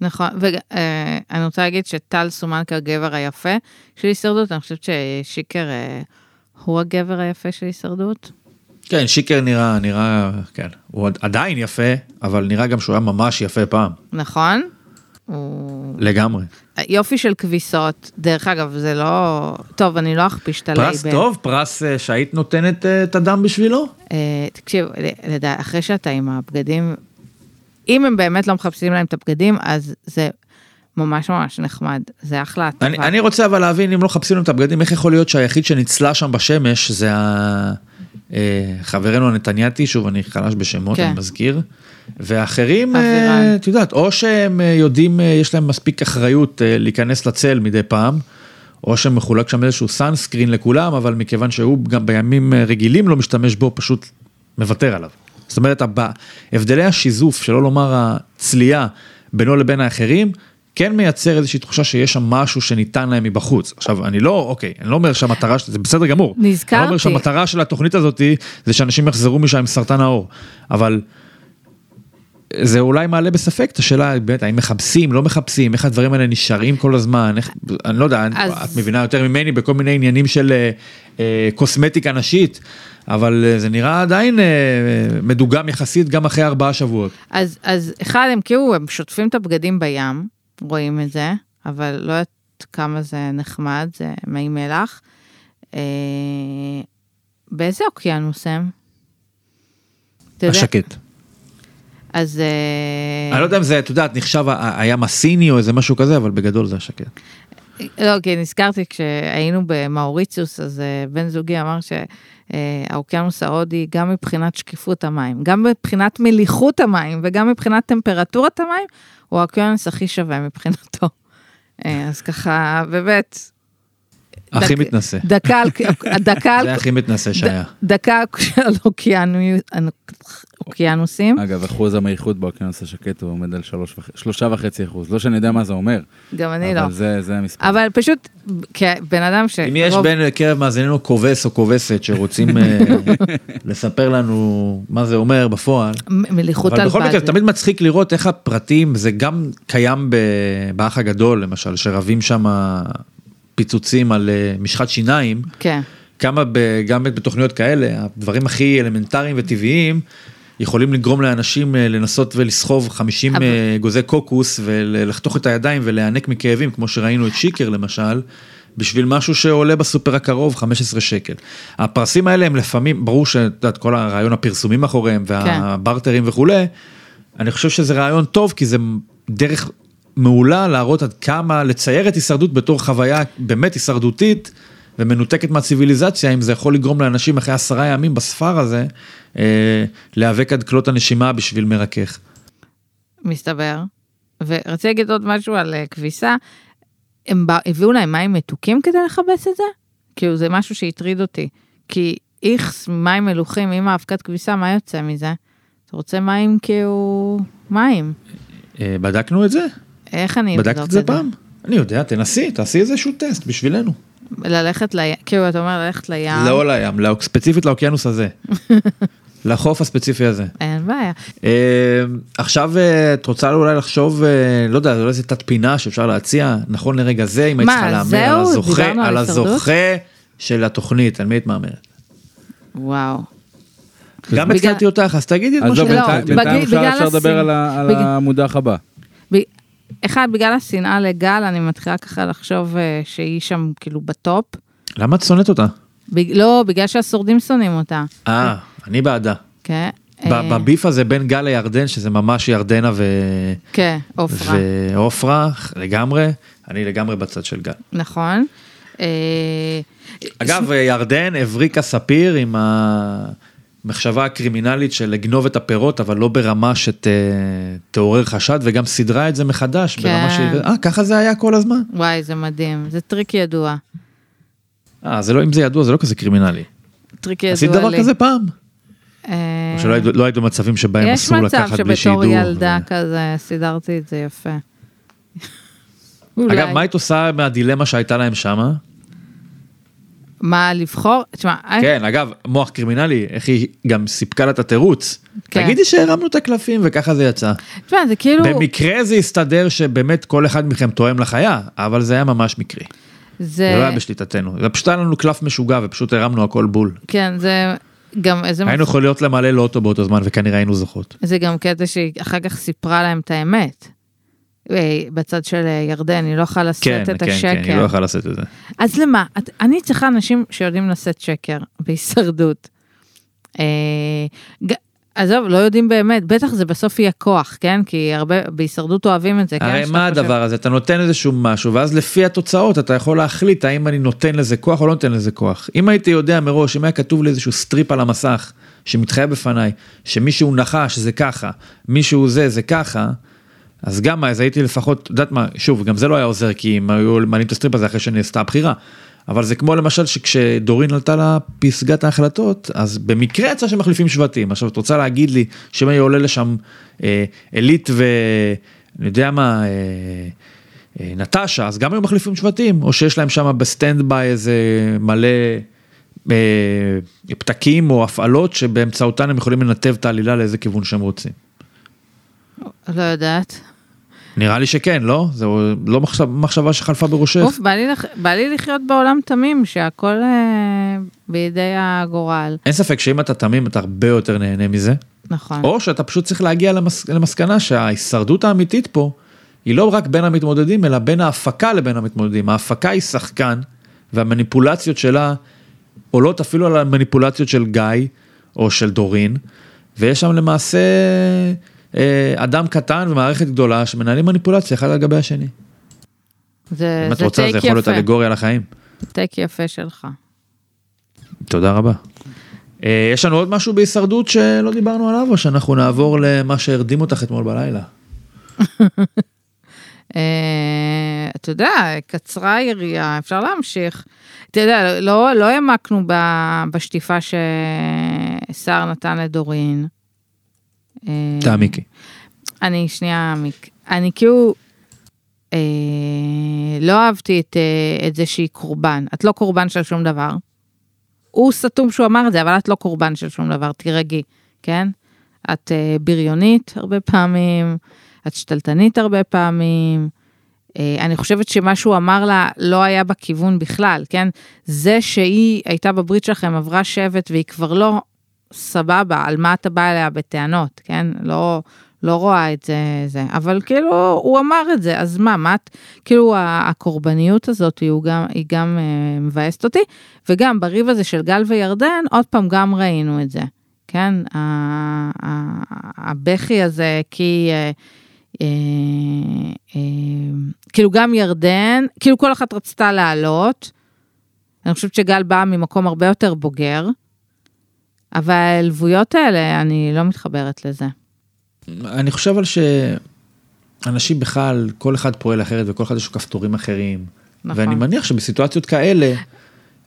נכון, ואני רוצה להגיד שטל סומן כגבר היפה של הישרדות, אני חושבת ששיקר אה, הוא הגבר היפה של הישרדות. כן שיקר נראה נראה כן הוא עד- עדיין יפה אבל נראה גם שהוא היה ממש יפה פעם נכון? הוא... לגמרי. יופי של כביסות, דרך אגב, זה לא... טוב, אני לא אכפיש את הלייבל. פרס טוב פרס אה, שהיית נותנת אה, את הדם בשבילו. אה, תקשיב, לדע, אחרי שאתה עם הבגדים, אם הם באמת לא מחפשים להם את הבגדים, אז זה ממש ממש נחמד, זה אחלה הטבה. אני, אני רוצה אבל להבין אם לא מחפשים להם את הבגדים איך יכול להיות שהיחיד שניצלה שם בשמש זה ה... חברנו הנתניאתי שוב אני חלש בשמות כן. אני מזכיר. ואחרים אה. את יודעת או שהם אה, יודעים אה, יש להם מספיק אחריות להיכנס לצל מדי פעם. או שמחולק שם איזשהו סאנסקרין לכולם אבל מכיוון שהוא גם בימים רגילים לא משתמש בו פשוט מוותר עליו. זאת אומרת הב- הבדלי השיזוף שלא לומר הצלייה בינו לבין האחרים כן מייצר איזושהי תחושה שיש שם משהו שניתן להם מבחוץ. עכשיו אני לא אוקיי אני לא אומר שהמטרה של זה בסדר גמור. אני לא אומר נזכרתי. שהמטרה של התוכנית הזאת זה שאנשים יחזרו משם עם סרטן העור אבל. זה אולי מעלה בספק את השאלה באמת האם מחפשים לא מחפשים איך הדברים האלה נשארים כל הזמן איך אני לא יודע אז- את מבינה יותר ממני בכל מיני עניינים של אה, אה, קוסמטיקה נשית אבל אה, זה נראה עדיין אה, מדוגם יחסית גם אחרי ארבעה שבועות. אז, אז אחד, הם כאילו, הם שוטפים את הבגדים בים, רואים את זה, אבל לא יודעת כמה זה נחמד, זה מי מלח. אה, באיזה אוקיינוס הם? אתה יודע? השקט. אז... אה, אני לא יודע אם זה את יודעת נחשב הים הסיני או איזה משהו כזה אבל בגדול זה השקט. לא, כי נזכרתי כשהיינו במאוריציוס, אז אה, בן זוגי אמר שהאוקיינוס ההודי, גם מבחינת שקיפות המים, גם מבחינת מליחות המים וגם מבחינת טמפרטורת המים, הוא האוקיינוס הכי שווה מבחינתו. אה, אז ככה, באמת, הכי מתנשא. דקה על... דקה על... זה הכי מתנשא שהיה. דקה על אוקיינוסים. אגב, אחוז המייחות באוקיינוס השקט הוא עומד על שלושה וחצי אחוז. לא שאני יודע מה זה אומר, גם אני לא. אבל זה זה המספר. אבל פשוט, כבן אדם ש... אם יש בין קרב מאזיננו כובס או כובסת שרוצים אה, לספר לנו מה זה אומר בפועל. מליחות אבל על בכל מקרה בד. זה תמיד מצחיק לראות איך הפרטים זה גם קיים באח הגדול למשל שרבים שם פיצוצים על אה, משחת שיניים כן. כמה ב- גם בתוכניות כאלה הדברים הכי אלמנטריים וטבעיים יכולים לגרום לאנשים אה, לנסות ולסחוב 50 אבל- אה, אגוזי קוקוס ולחתוך את הידיים ולהיענק מכאבים כמו שראינו את שיקר למשל. בשביל משהו שעולה בסופר הקרוב 15 שקל. הפרסים האלה הם לפעמים, ברור שאת יודעת, כל הרעיון הפרסומים מאחוריהם והברטרים וכולי, אני חושב שזה רעיון טוב כי זה דרך מעולה להראות עד כמה לצייר את הישרדות בתור חוויה באמת הישרדותית ומנותקת מהציוויליזציה, אם זה יכול לגרום לאנשים אחרי עשרה ימים בספר הזה, אה, להיאבק עד כלות הנשימה בשביל מרכך. מסתבר. ורציתי להגיד עוד משהו על אה, כביסה. הם בא- הביאו להם מים מתוקים כדי לכבס את זה? כאילו זה משהו שהטריד אותי. כי איכס מים מלוכים עם האבקת כביסה, מה יוצא מזה? אתה רוצה מים כאילו... מים. אה, בדקנו את זה? איך אני בדקת אבדוק את זה פעם? אני יודע, תנסי, תעשי איזשהו טסט בשבילנו. ללכת לים, כאילו אתה אומר ללכת לים. לא לים, לא- ספציפית לאוקיינוס הזה. לחוף הספציפי הזה. אין בעיה. אה, עכשיו אה, את רוצה אולי לחשוב, אה, לא יודע, אולי איזה תת פינה שאפשר להציע, נכון לרגע זה, אם היית מה, צריכה להמר? על הזוכה, על? הזוכה של התוכנית, על מי את מהמרת? וואו. גם בגלל- התחלתי אותך, אז תגידי את מה לא, שבאת. בינתיים בגלל- בינתיים אפשר לדבר. על המודח הבא. אחד, בגלל השנאה לגל, אני מתחילה ככה לחשוב אה, שהיא שם כאילו בטופ. למה את שונאת אותה? בג... לא, בגלל שהשורדים שונאים אותה. אה, אני בעדה. כן. אה, בביף הזה בין גל לירדן, שזה ממש ירדנה ו... כן, עופרה. ועופרה, לגמרי, אני לגמרי בצד של גל. נכון. אה, אגב, ירדן הבריקה ספיר עם המחשבה הקרימינלית של לגנוב את הפירות, אבל לא ברמה שתעורר חשד, וגם סידרה את זה מחדש, כן. ברמה שהיא, אה, ככה זה היה כל הזמן. וואי, זה מדהים. זה טריק ידוע. אה, זה לא, אם זה ידוע, זה לא כזה קרימינלי. טריק ידוע לי. עשית דבר כזה פעם? אה, או שלא היית- לא היית במצבים שבהם יש אסור מצב לקחת בלי שידור. שבתור ילדה ו- כזה סידרתי את זה יפה. אגב. מה היית עושה מהדילמה שהייתה להם שמה? מה לבחור? תשמע, כן, אגב, מוח קרימינלי, איך היא גם סיפקה לה את התירוץ. כן. תגידי שהרמנו את הקלפים וככה זה יצא. תשמע, זה כאילו... במקרה זה הסתדר שבאמת כל אחד מכם תואם לחיה, אבל זה היה ממש מקרי. זה... זה לא היה בשליטתנו. זה פשוט היה לנו קלף משוגע ופשוט הרמנו הכל בול. כן, זה גם איזה... היינו. יכולים למלא לאוטו באותו זמן וכנראה היינו זוכות. זה גם קטע שהיא אחר כך סיפרה להם את האמת. בצד של אה, ירדן, היא לא יכולה לשאת כן, את כן, כן, השקר. היא לא יכולה לעשות את זה. אז למה? את, אני צריכה אנשים שיודעים לשאת שקר בהישרדות. אה, ג, עזוב, לא יודעים באמת, בטח זה בסוף יהיה כוח, כן? כי הרבה, בהישרדות אוהבים את זה, כן? הרי שאתה מה חושב- הדבר הזה? אתה נותן איזשהו משהו, ואז לפי התוצאות אתה יכול להחליט האם אני נותן לזה כוח או לא נותן לזה כוח. אם הייתי יודע מראש, אם היה כתוב לי איזשהו strip על המסך, שמתחייב בפניי, שמישהו נחש זה ככה, מישהו זה זה ככה, אז גם אז הייתי לפחות, יודעת מה, שוב, גם זה לא היה עוזר, כי הם היו מעלים את ה strip הזה אחרי שנעשתה הבחירה. אבל זה כמו למשל שכשדורין עלתה לפסגת ההחלטות, אז במקרה יצא שמחליפים שבטים. עכשיו, את רוצה להגיד לי שאם היה עולה לשם אה, עילית ו... אני יודע מה, אה, אה, נטשה, אז גם היו מחליפים שבטים, או שיש להם שם ב stand by איזה מלא אה, פתקים או הפעלות שבאמצעותן הם יכולים לנתב את העלילה לאיזה כיוון שהם רוצים. לא יודעת. נראה לי שכן, לא? זה לא מחשב, מחשבה שחלפה בראשך. אוף, בא לי, לח... בא לי לחיות בעולם תמים, שהכל אה, בידי הגורל. אין ספק שאם אתה תמים אתה הרבה יותר נהנה מזה, נכון. או שאתה פשוט צריך להגיע למס... למסקנה שההישרדות האמיתית פה היא לא רק בין המתמודדים אלא בין ההפקה לבין המתמודדים. ההפקה היא שחקן והמניפולציות שלה עולות אפילו על המניפולציות של גיא או של דורין, ויש שם למעשה אדם קטן ומערכת גדולה שמנהלים מניפולציה אחד על גבי השני. זה, אם את רוצה זה טייק יכול להיות יפה. אלגוריה לחיים. טייק יפה שלך. תודה רבה. אה, יש לנו עוד משהו בהישרדות שלא דיברנו עליו או שאנחנו נעבור למה שהרדים אותך אתמול בלילה? אה, אתה יודע, קצרה היריעה, אפשר להמשיך. אתה יודע, לא, לא העמקנו בשטיפה שסער נתן לדורין. אה, תעמיקי. אני שנייה אעמיק. אני כאילו אה, לא אהבתי את, אה, את זה שהיא קורבן. את לא קורבן של שום דבר. הוא סתום שהוא אמר את זה, אבל את לא קורבן של שום דבר, תירגעי, כן? את אה, בריונית הרבה פעמים, את שתלטנית הרבה פעמים. אה, אני חושבת שמה שהוא אמר לה לא היה בכיוון בכלל, כן? זה שהיא הייתה בברית שלכם, עברה שבט והיא כבר לא סבבה, על מה אתה בא אליה בטענות, כן? לא, לא רואה את זה, זה. אבל כאילו, הוא אמר את זה, אז מה, מה את, כאילו הקורבניות הזאת היא גם, היא גם אה, מבאסת אותי, וגם בריב הזה של גל וירדן, עוד פעם גם ראינו את זה, כן? הבכי הזה, כי... אה, אה, אה, כאילו גם ירדן, כאילו כל אחת רצתה לעלות. אני חושבת שגל באה ממקום הרבה יותר בוגר, אבל העלבויות האלה, אני לא מתחברת לזה. אני חושב על שאנשים בכלל, כל אחד פועל אחרת וכל אחד יש לו כפתורים אחרים. נכון. ואני מניח שבסיטואציות כאלה,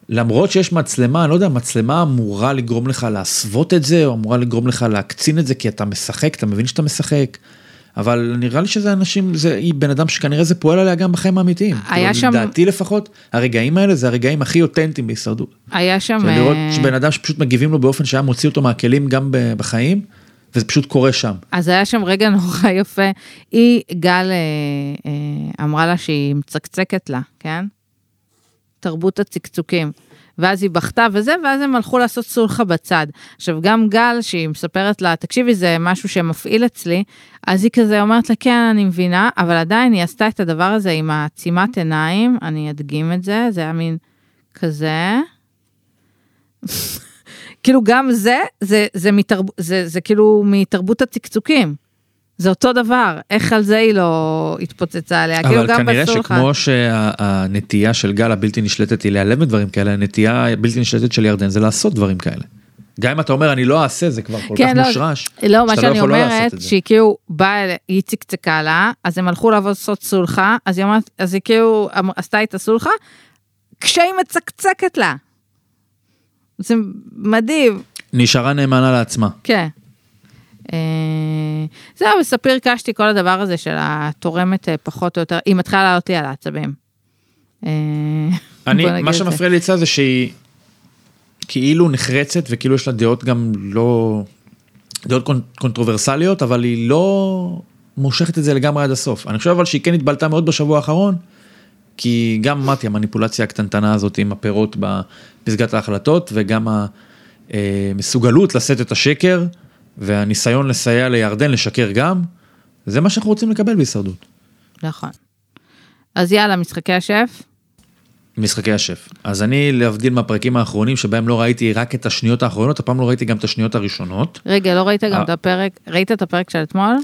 למרות שיש מצלמה, אני לא יודע, מצלמה אמורה לגרום לך להסוות את זה, או אמורה לגרום לך להקצין את זה, כי אתה משחק, אתה מבין שאתה משחק. אבל נראה לי שזה אנשים, זה היא בן אדם שכנראה זה פועל עליה גם בחיים האמיתיים. היה כאילו, שם- לדעתי לפחות, הרגעים האלה זה הרגעים הכי אותנטיים בהישרדות. היה שם... זה לראות אה, שבן אדם שפשוט מגיבים לו באופן שהיה מוציא אותו מהכלים גם בחיים, וזה פשוט קורה שם. אז היה שם רגע נורא יפה. היא, גל אה, אה, אמרה לה שהיא מצקצקת לה, כן? תרבות הצקצוקים. ואז היא בכתה וזה, ואז הם הלכו לעשות סולחה בצד. עכשיו, גם גל, שהיא מספרת לה, תקשיבי, זה משהו שמפעיל אצלי, אז היא כזה אומרת לה, כן, אני מבינה, אבל עדיין היא עשתה את הדבר הזה עם העצימת עיניים, אני אדגים את זה, זה היה מין כזה. כאילו גם זה, זה, זה, מתרב, זה, זה כאילו מתרבות הצקצוקים. זה אותו דבר, איך על זה היא לא התפוצצה עליה, כאילו אבל גם כנראה בסולחה. שכמו שהנטייה של גל הבלתי נשלטת היא להיעלם מדברים כאלה, הנטייה הבלתי נשלטת של ירדן זה לעשות דברים כאלה. גם אם אתה אומר אני לא אעשה זה כבר כל כך כן, לא, מושרש, לא, מה שאתה שאני לא אומרת, זה. שהיא כאילו באה, היא צקצקה לה, אז הם הלכו לעשות סולחה, אז היא אומרת, אז היא כאילו אמ- עשתה את הסולחה, כשהיא מצקצקת לה. זה מדהים, נשארה נאמנה לעצמה. כן. אה, זהו, בספיר קשתי כל הדבר הזה של התורמת אה, פחות או יותר, היא מתחילה לעלות לי על העצבים. אה, אני, מה. שמפריע לי אצלה זה שהיא כאילו נחרצת וכאילו יש לה דעות גם לא, דעות קונ- קונטרוברסליות, אבל היא לא מושכת את זה לגמרי עד הסוף. אני חושב אבל שהיא כן התבלטה מאוד בשבוע האחרון, כי גם אמרתי, המניפולציה הקטנטנה הזאת עם הפירות בפסגת ההחלטות, וגם המסוגלות לשאת את השקר, והניסיון לסייע לירדן לשקר גם, זה מה שאנחנו רוצים לקבל בהישרדות. נכון. אז יאללה, משחקי השף. משחקי השף. אז אני, להבדיל מהפרקים האחרונים שבהם לא ראיתי רק את השניות האחרונות, הפעם לא ראיתי גם את השניות הראשונות. רגע, לא ראית גם אה. את הפרק, ראית את הפרק של אתמול?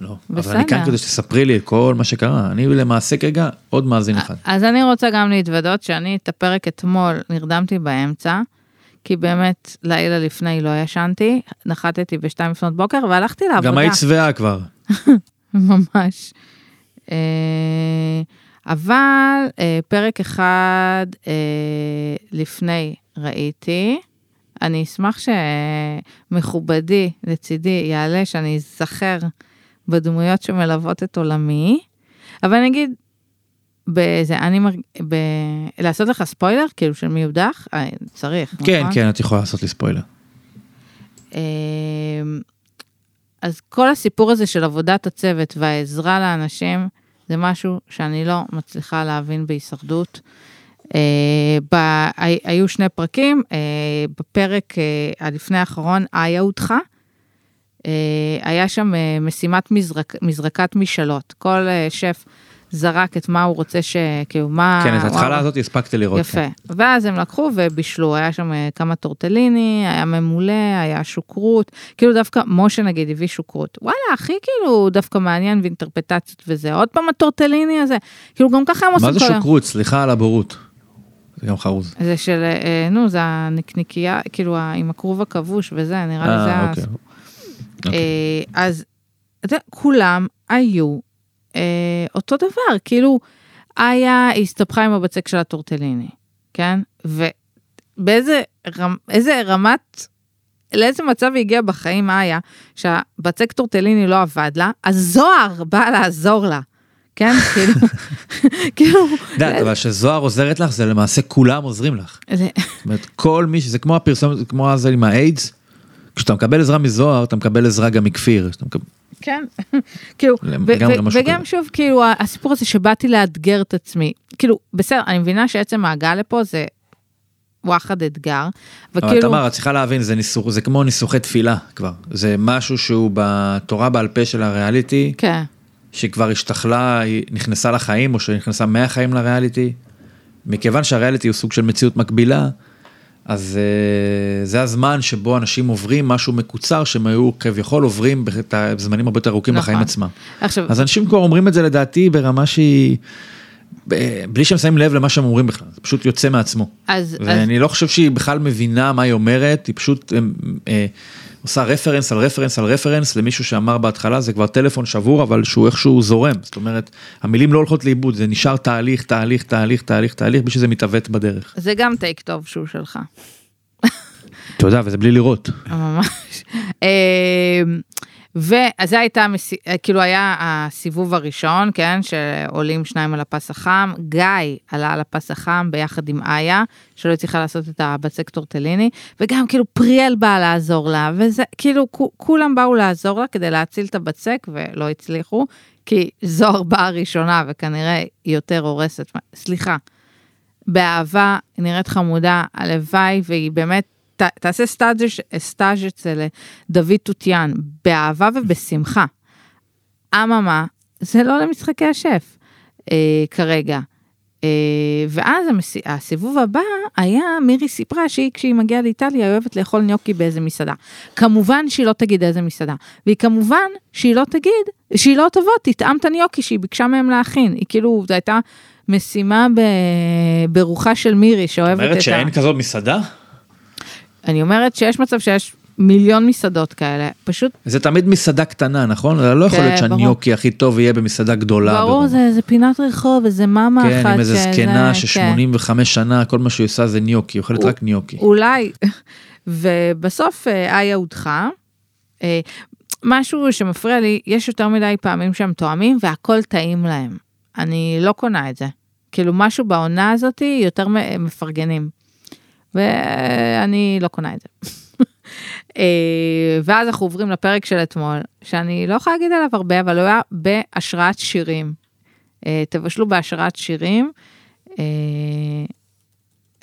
לא. בסדר. אבל אני כאן כדי שתספרי לי את כל מה שקרה. אני למעשה כרגע עוד מאזין אחד. אז אני רוצה גם להתוודות שאני את הפרק אתמול נרדמתי באמצע, כי באמת לילה לפני לא ישנתי, נחתתי בשתיים לפנות בוקר והלכתי לעבודה. גם היית שבעה כבר. ממש. אה, אבל אה, פרק אחד אה, לפני ראיתי, אני אשמח שמכובדי לצידי יעלה, שאני אזכר בדמויות שמלוות את עולמי, אבל אני אגיד, בזה, אני מרג... ב... לעשות לך ספוילר, כאילו של מי יודח? אה, צריך, כן, נכון? כן, את יכולה לעשות לי ספוילר. אמ, אז כל הסיפור הזה של עבודת הצוות והעזרה לאנשים, זה משהו שאני לא מצליחה להבין בהישרדות. אה, ב- הי- היו שני פרקים, אה, בפרק הלפני האחרון, איה הודחה. אה, היה שם משימת מזרק, מזרקת משאלות. כל שף זרק את מה הוא רוצה ש... כאילו, מה... כן, את. ההתחלה הזאת הספקתי לראות. יפה. כן. ואז הם לקחו ובישלו, היה שם אה, כמה טורטליני, היה ממולא, היה שוקרות, כאילו דווקא משה נגיד הביא שוקרות. וואלה, הכי כאילו דווקא מעניין ואינטרפטציות וזה, עוד פעם הטורטליני הזה, כאילו גם ככה הם עושים מה זה כל היום. שוקרות? סליחה על הבורות. זה גם חרוז. זה של, אה, נו, זה הנקניקייה, כאילו עם הכרוב הכבוש וזה, נראה לי זה אה. אוקיי. אוקיי. אה, אז כולם היו אה, אותו דבר, כאילו, איה הסתבכה עם הבצק של הטורטליני, כן? ובאיזה רמ, רמת, לאיזה מצב היא הגיעה בחיים איה, שהבצק טורטליני לא עבד לה, אז זוהר בא לעזור לה. כן, כאילו, כאילו, יודעת, אבל כשזוהר עוזרת לך, זה למעשה כולם עוזרים לך. זאת אומרת, כל מי, זה כמו הפרסומת, כמו אז עם האיידס, כשאתה מקבל עזרה מזוהר, אתה מקבל עזרה גם מכפיר. כן, כאילו, וגם. שוב, כאילו, הסיפור הזה שבאתי לאתגר את עצמי, כאילו, בסדר, אני מבינה שעצם ההגעה לפה זה וואחד אתגר, אבל וכאילו, תמר, את צריכה להבין, זה ניסוח, זה כמו ניסוחי תפילה כבר. זה משהו שהוא בתורה בעל פה של הריאליטי, כן, שכבר השתכלה, היא נכנסה לחיים, או שנכנסה מהחיים לריאליטי. מכיוון שהריאליטי הוא סוג של מציאות מקבילה, אז uh, זה הזמן שבו אנשים עוברים משהו מקוצר שהם היו כביכול עוברים בזמנים הרבה יותר ארוכים נכון. בחיים עצמם. עכשיו, אז אנשים כבר אומרים את זה לדעתי ברמה שהיא, בלי שהם שמים לב למה שהם אומרים בכלל, זה פשוט יוצא מעצמו. אז, אז, ואני לא חושב שהיא בכלל מבינה מה היא אומרת, היא פשוט אה, אה, עושה רפרנס על רפרנס על רפרנס למישהו שאמר בהתחלה, זה כבר טלפון שבור, אבל שהוא איכשהו זורם. זאת אומרת, המילים לא הולכות לאיבוד, זה נשאר תהליך, תהליך, תהליך, תהליך, תהליך, בלי שזה מתעוות בדרך. זה גם טייק טוב שהוא שלך, יודע, וזה בלי לראות. ממש. אמ, ואז זה הייתה, המסי- כאילו היה הסיבוב הראשון, כן, שעולים שניים על הפס החם, גיא עלה על הפס החם ביחד עם איה, שלא הצליחה לעשות את הבצק טורטליני, וגם כאילו פריאל באה לעזור לה, וזה כאילו כו- כולם באו לעזור לה כדי להציל את הבצק ולא הצליחו, כי זוהר באה ראשונה וכנראה היא יותר הורסת, סליחה, באהבה, נראית חמודה, הלוואי והיא באמת ת, תעשה סטאז' סטאז' אצל דוד תותיאן, באהבה ובשמחה. אממה, זה לא למשחקי השף אה, כרגע. אה, ואז המס... הסיבוב הבא היה, מירי סיפרה שהיא כשהיא מגיעה לאיטליה היא אוהבת לאכול ניוקי באיזה מסעדה. כמובן שהיא לא תגיד איזה מסעדה, והיא כמובן שהיא לא תגיד, שהיא לא תבוא, תטעם את הניוקי שהיא ביקשה מהם להכין, היא כאילו, זו הייתה משימה ב... ברוחה של מירי שאוהבת את אומרת ה... שאין כזאת מסעדה? אני אומרת שיש מצב שיש מיליון מסעדות כאלה, פשוט זה תמיד מסעדה קטנה, נכון? זה לא יכול כן, להיות. שהניוקי הכי טוב יהיה במסעדה גדולה. ברור. זה פינת רחוב, איזה מאמה אחת. כן, עם איזה זקנה כן. ש-85 שנה, כל מה שהיא עושה זה ניוקי, היא אוכלת רק ניוקי. אולי, ובסוף אה, איה הודחה. אה, משהו שמפריע לי, יש יותר מדי פעמים שהם תואמים והכל טעים להם. אני לא קונה את זה. כאילו משהו בעונה הזאת יותר מפרגנים. ואני לא קונה את זה. אה, ואז אנחנו עוברים לפרק של אתמול, שאני לא יכולה להגיד עליו הרבה, אבל הוא היה בהשראת שירים. אה, תבשלו בהשראת שירים. אה,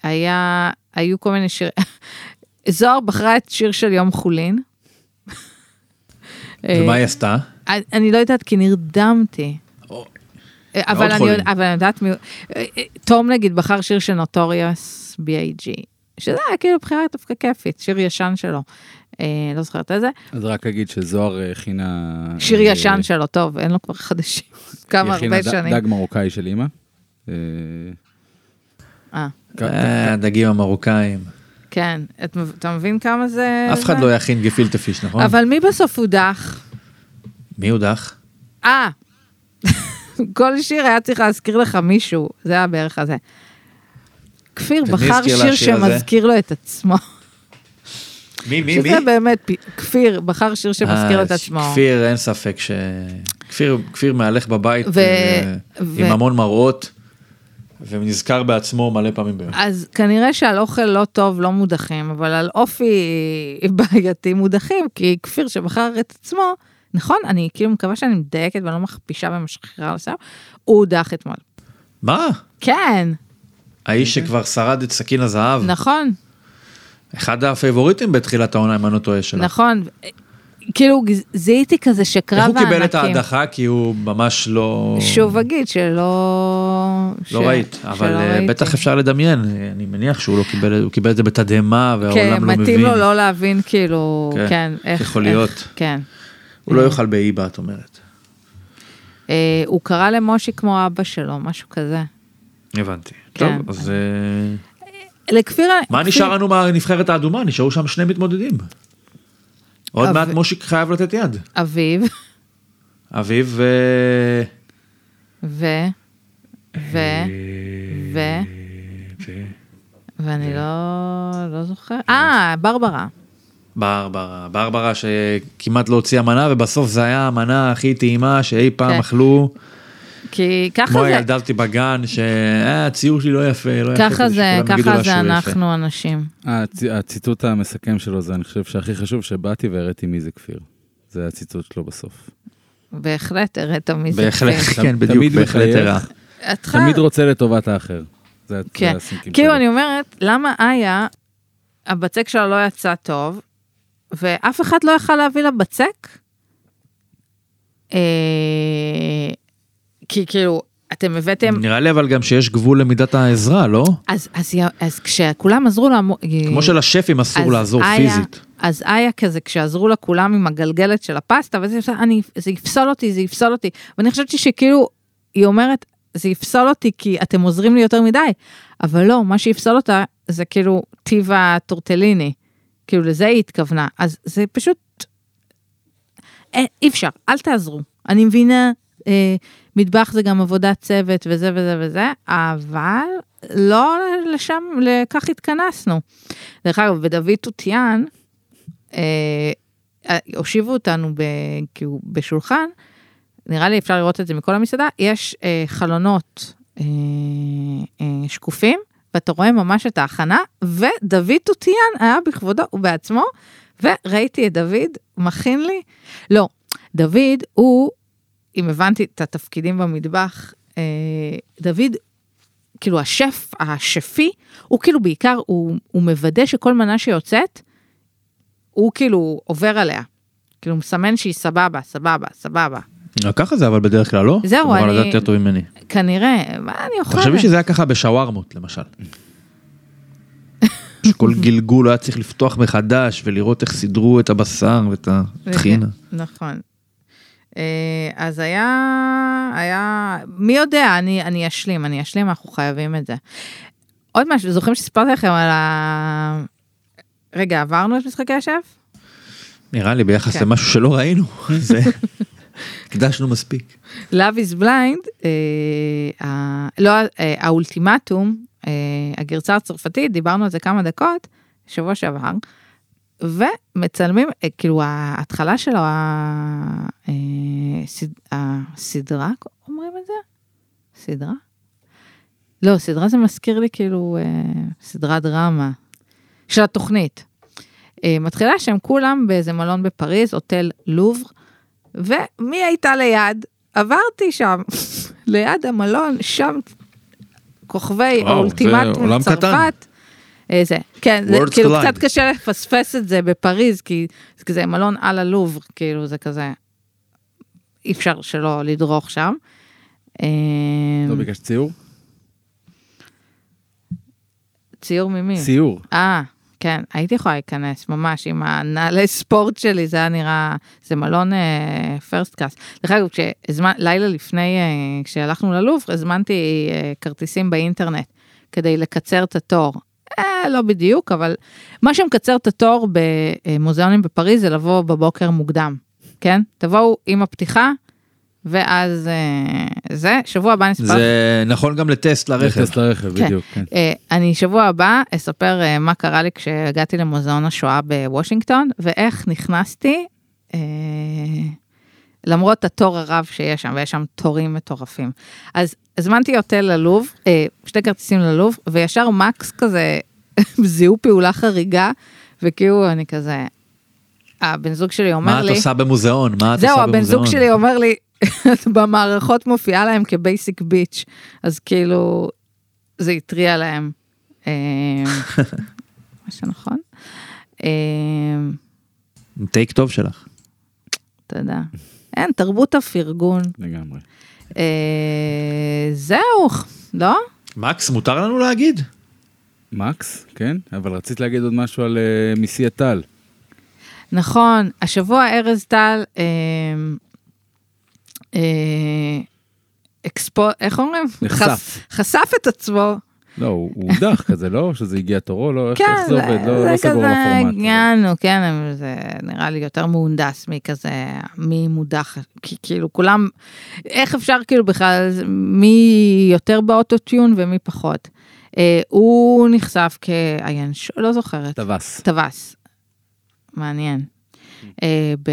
היה, היו כל מיני שירים. זוהר בחרה את שיר של יום חולין. ומה היא עשתה? אני- לא יודעת כי נרדמתי. אבל אני, יודעת מי... תום נגיד בחר שיר של נוטוריוס B.I.G. שזה היה כאילו בחירה דווקא כיפית, שיר ישן שלו. אה, לא זוכרת איזה. אז רק אגיד שזוהר אה, הכינה... שיר אה, ישן שלו, טוב, אין לו כבר חדשים. כמה היא הכינה הרבה ד- שנים. דג מרוקאי של אימא. אה, אה, אה, הדגים המרוקאים. כן, את אתה מבין כמה זה... אף אחד זה? לא יכין גפילטה פיש, נכון? אבל מי בסוף הודח? מי הודח? אה, כל שיר היה צריך להזכיר לך מישהו, זה היה בערך הזה. כפיר בחר שיר? שמזכיר לו את עצמו. מי, מי, מי? שזה באמת, פי- כפיר בחר שיר שמזכיר את אה, עצמו. כפיר, אין ספק ש... כפיר, כפיר מהלך בבית ו- אה, ו- עם המון מראות, ונזכר בעצמו מלא פעמים ביום. אז כנראה שעל אוכל לא טוב לא מודחים, אבל על אופי בעייתי מודחים, כי כפיר שבחר את עצמו, נכון, אני כאילו מקווה שאני מדייקת ואני לא מכפישה ומשחירה על השיער, הוא הודח אתמול. מה? כן, האיש שכבר שרד את סכין הזהב, נכון, אחד הפייבוריטים בתחילת העונה, אם אני לא טועה שלו. נכון. כאילו זיהיתי כזה שקרב איך הענקים. הוא קיבל את ההדחה? כי הוא ממש לא... שוב אגיד שלא... ש- לא ראית, שלא אבל אה, ראיתי. בטח אפשר לדמיין, אני מניח שהוא לא קיבל, הוא קיבל את זה בתדהמה כן, והעולם לא מבין. מתאים לו לא להבין כאילו, כן, כן, איך... יכול איך- להיות. כן. הוא לא יאכל באיבה, את אומרת. אה, הוא קרא למושי כמו אבא שלו, משהו כזה. הבנתי. כן. טוב, אז אה, לכפיר... מה כפיר- נשאר לנו מהנבחרת האדומה? נשארו שם שני מתמודדים. עוד אבל- מעט מושיק חייב לתת יד. אביב, אביב ו... ו... ו... ו... ואני לא, לא זוכר. אה, ברברה. ברברה, ברברה שכמעט לא הוציאה מנה ובסוף זה היה המנה הכי טעימה שאי פעם כן. אכלו. כי ככה כמו זה, הילדה אותי בגן שהציור שלי לא יפה, לא יפה. ככה זה, ככה זה. אנחנו אנשים. הצ... הציטוט המסכם שלו זה, אני חושב שהכי חשוב, שבאתי והראיתי מי זה כפיר. זה הציטוט שלו בסוף. בהחלט הראת מי זה בהחלט, כפיר. כן, בדיוק, בהחלט. הראה. תמיד רוצה לטובת האחר. זה כן. כאילו. אני אומרת, למה איה, הבצק שלה לא יצא טוב, ואף אחד לא יכל להביא לה בצק? כי כאילו, אתם הבאתם, נראה לי אבל גם שיש גבול למידת העזרה, לא? אז, אז, אז כשכולם עזרו לה, מו- כמו שלשפים אסור לעזור איה- פיזית. אז איה כזה, כשעזרו לה כולם עם הגלגלת של הפסטה, וזה אני, זה יפסול אותי, זה יפסול אותי. ואני חשבתי שכאילו, היא אומרת, זה יפסול אותי כי אתם עוזרים לי יותר מדי. אבל לא, מה שיפסול אותה זה כאילו טיב הטורטליני. כאילו לזה היא התכוונה. אז זה פשוט, אה, אי אפשר, אל תעזרו. אני מבינה, אה, מטבח זה גם עבודת צוות וזה וזה וזה, אבל לא לשם, לכך התכנסנו. דרך אגב, ודוד תותיאן, אה, הושיבו אותנו ב, כאילו, בשולחן, נראה לי אפשר לראות את זה מכל המסעדה, יש אה, חלונות אה, אה, שקופים, ואתה רואה ממש את ההכנה, ודוד תותיאן היה בכבודו ובעצמו, וראיתי את דוד מכין לי, לא, דוד הוא, אם הבנתי את התפקידים במטבח, אה, דוד כאילו השף, השפי, הוא כאילו בעיקר, הוא, הוא מוודא שכל מנה שיוצאת, הוא כאילו עובר עליה. כאילו מסמן שהיא סבבה, סבבה, סבבה. לא, ככה זה אבל בדרך כלל לא? זהו, אני- לדעת יותר טוב ממני. כנראה, מה אני אוכלת? תחשבי שזה היה ככה בשווארמות למשל. שכל גלגול היה צריך לפתוח מחדש ולראות איך סידרו את הבשר ואת הטחינה. נכון. אה, אז היה, היה, מי יודע, אני, אני אשלים, אני אשלים, אנחנו חייבים את זה. עוד משהו, זוכרים שסיפרתי לכם על ה... רגע, עברנו את משחקי השף? נראה לי ביחס כן. למשהו שלא ראינו. זה- הקדשנו מספיק. Love is blind, אה, ה- לא, אה, האולטימטום, אה, הגרסה הצרפתית, דיברנו על זה כמה דקות, שבוע שעבר, ומצלמים, אה, כאילו ההתחלה של ה- אה, הסדרה, אומרים את זה? סדרה? לא, סדרה זה מזכיר לי כאילו אה, סדרת דרמה של התוכנית. אה, מתחילה שהם כולם באיזה מלון בפריז, הוטל לובר, ומי הייתה ליד? עברתי שם, ליד המלון, שם כוכבי האולטימטום עולם קטן. צרפת. אה, זה, כן, זה כאילו collide. קצת קשה לפספס את זה בפריז, כי זה כזה מלון על הלובר, כאילו זה כזה, אי אפשר שלא לדרוך שם. אה, לא ביקשת ציור? ציור ממי? ציור. אה, כן, הייתי יכולה להיכנס, ממש, עם הנעלי ספורט שלי, זה היה נראה, זה מלון פרסט קאס. דרך אגב. לילה לפני, אה, כשהלכנו ללובר, הזמנתי אה, כרטיסים באינטרנט כדי לקצר את התור. אה, לא בדיוק, אבל מה שמקצר את התור במוזיאונים בפריז זה לבוא בבוקר מוקדם, כן? תבואו עם הפתיחה, ואז אה, זה, שבוע הבא אני אספר זה נכון גם לטסט לרכב. לטסט לרכב, כן. בדיוק, כן. אה, אני שבוע הבא אספר אה, מה קרה לי כשהגעתי למוזיאון השואה בוושינגטון, ואיך נכנסתי, אה, למרות התור הרב שיש שם, ויש שם תורים מטורפים. אז הזמנתי הוטל ללוב, אה, שתי כרטיסים ללוב, וישר מקס כזה, זיהו פעולה חריגה, וכאילו אני כזה, הבן זוג שלי אומר מה את לי, עושה במוזיאון? מה את זהו, עושה הבן זוג במוזיאון? שלי אומר לי, את במערכות מופיעה להם כבייסיק ביץ', אז כאילו, זה התריע להם. אה, מה שנכון. אה, טייק טוב שלך. תודה. אין, תרבות הפרגון. לגמרי. אה, זהו, לא? מקס, מותר לנו להגיד? מקס, כן? אבל רצית להגיד עוד משהו על אה, מיסי הטל. נכון, השבוע ארז טל, אה, אה, אקספו, איך אומרים? נחשף. חש- חשף את עצמו לא, הוא הודח כזה, לא? שזה הגיע תורו, לא? איך- כן, איך זה עובד? לא זה לא סגור על כזה, הפורמט. הגענו, כן, זה נראה לי יותר מהונדס מכזה, מי מודח, כי כאילו כולם, איך אפשר כאילו בכלל, מי יותר באוטוטיון ומי פחות. אה, הוא נחשף כעיין, לא זוכרת, טווס. טווס. מעניין. אה, ב...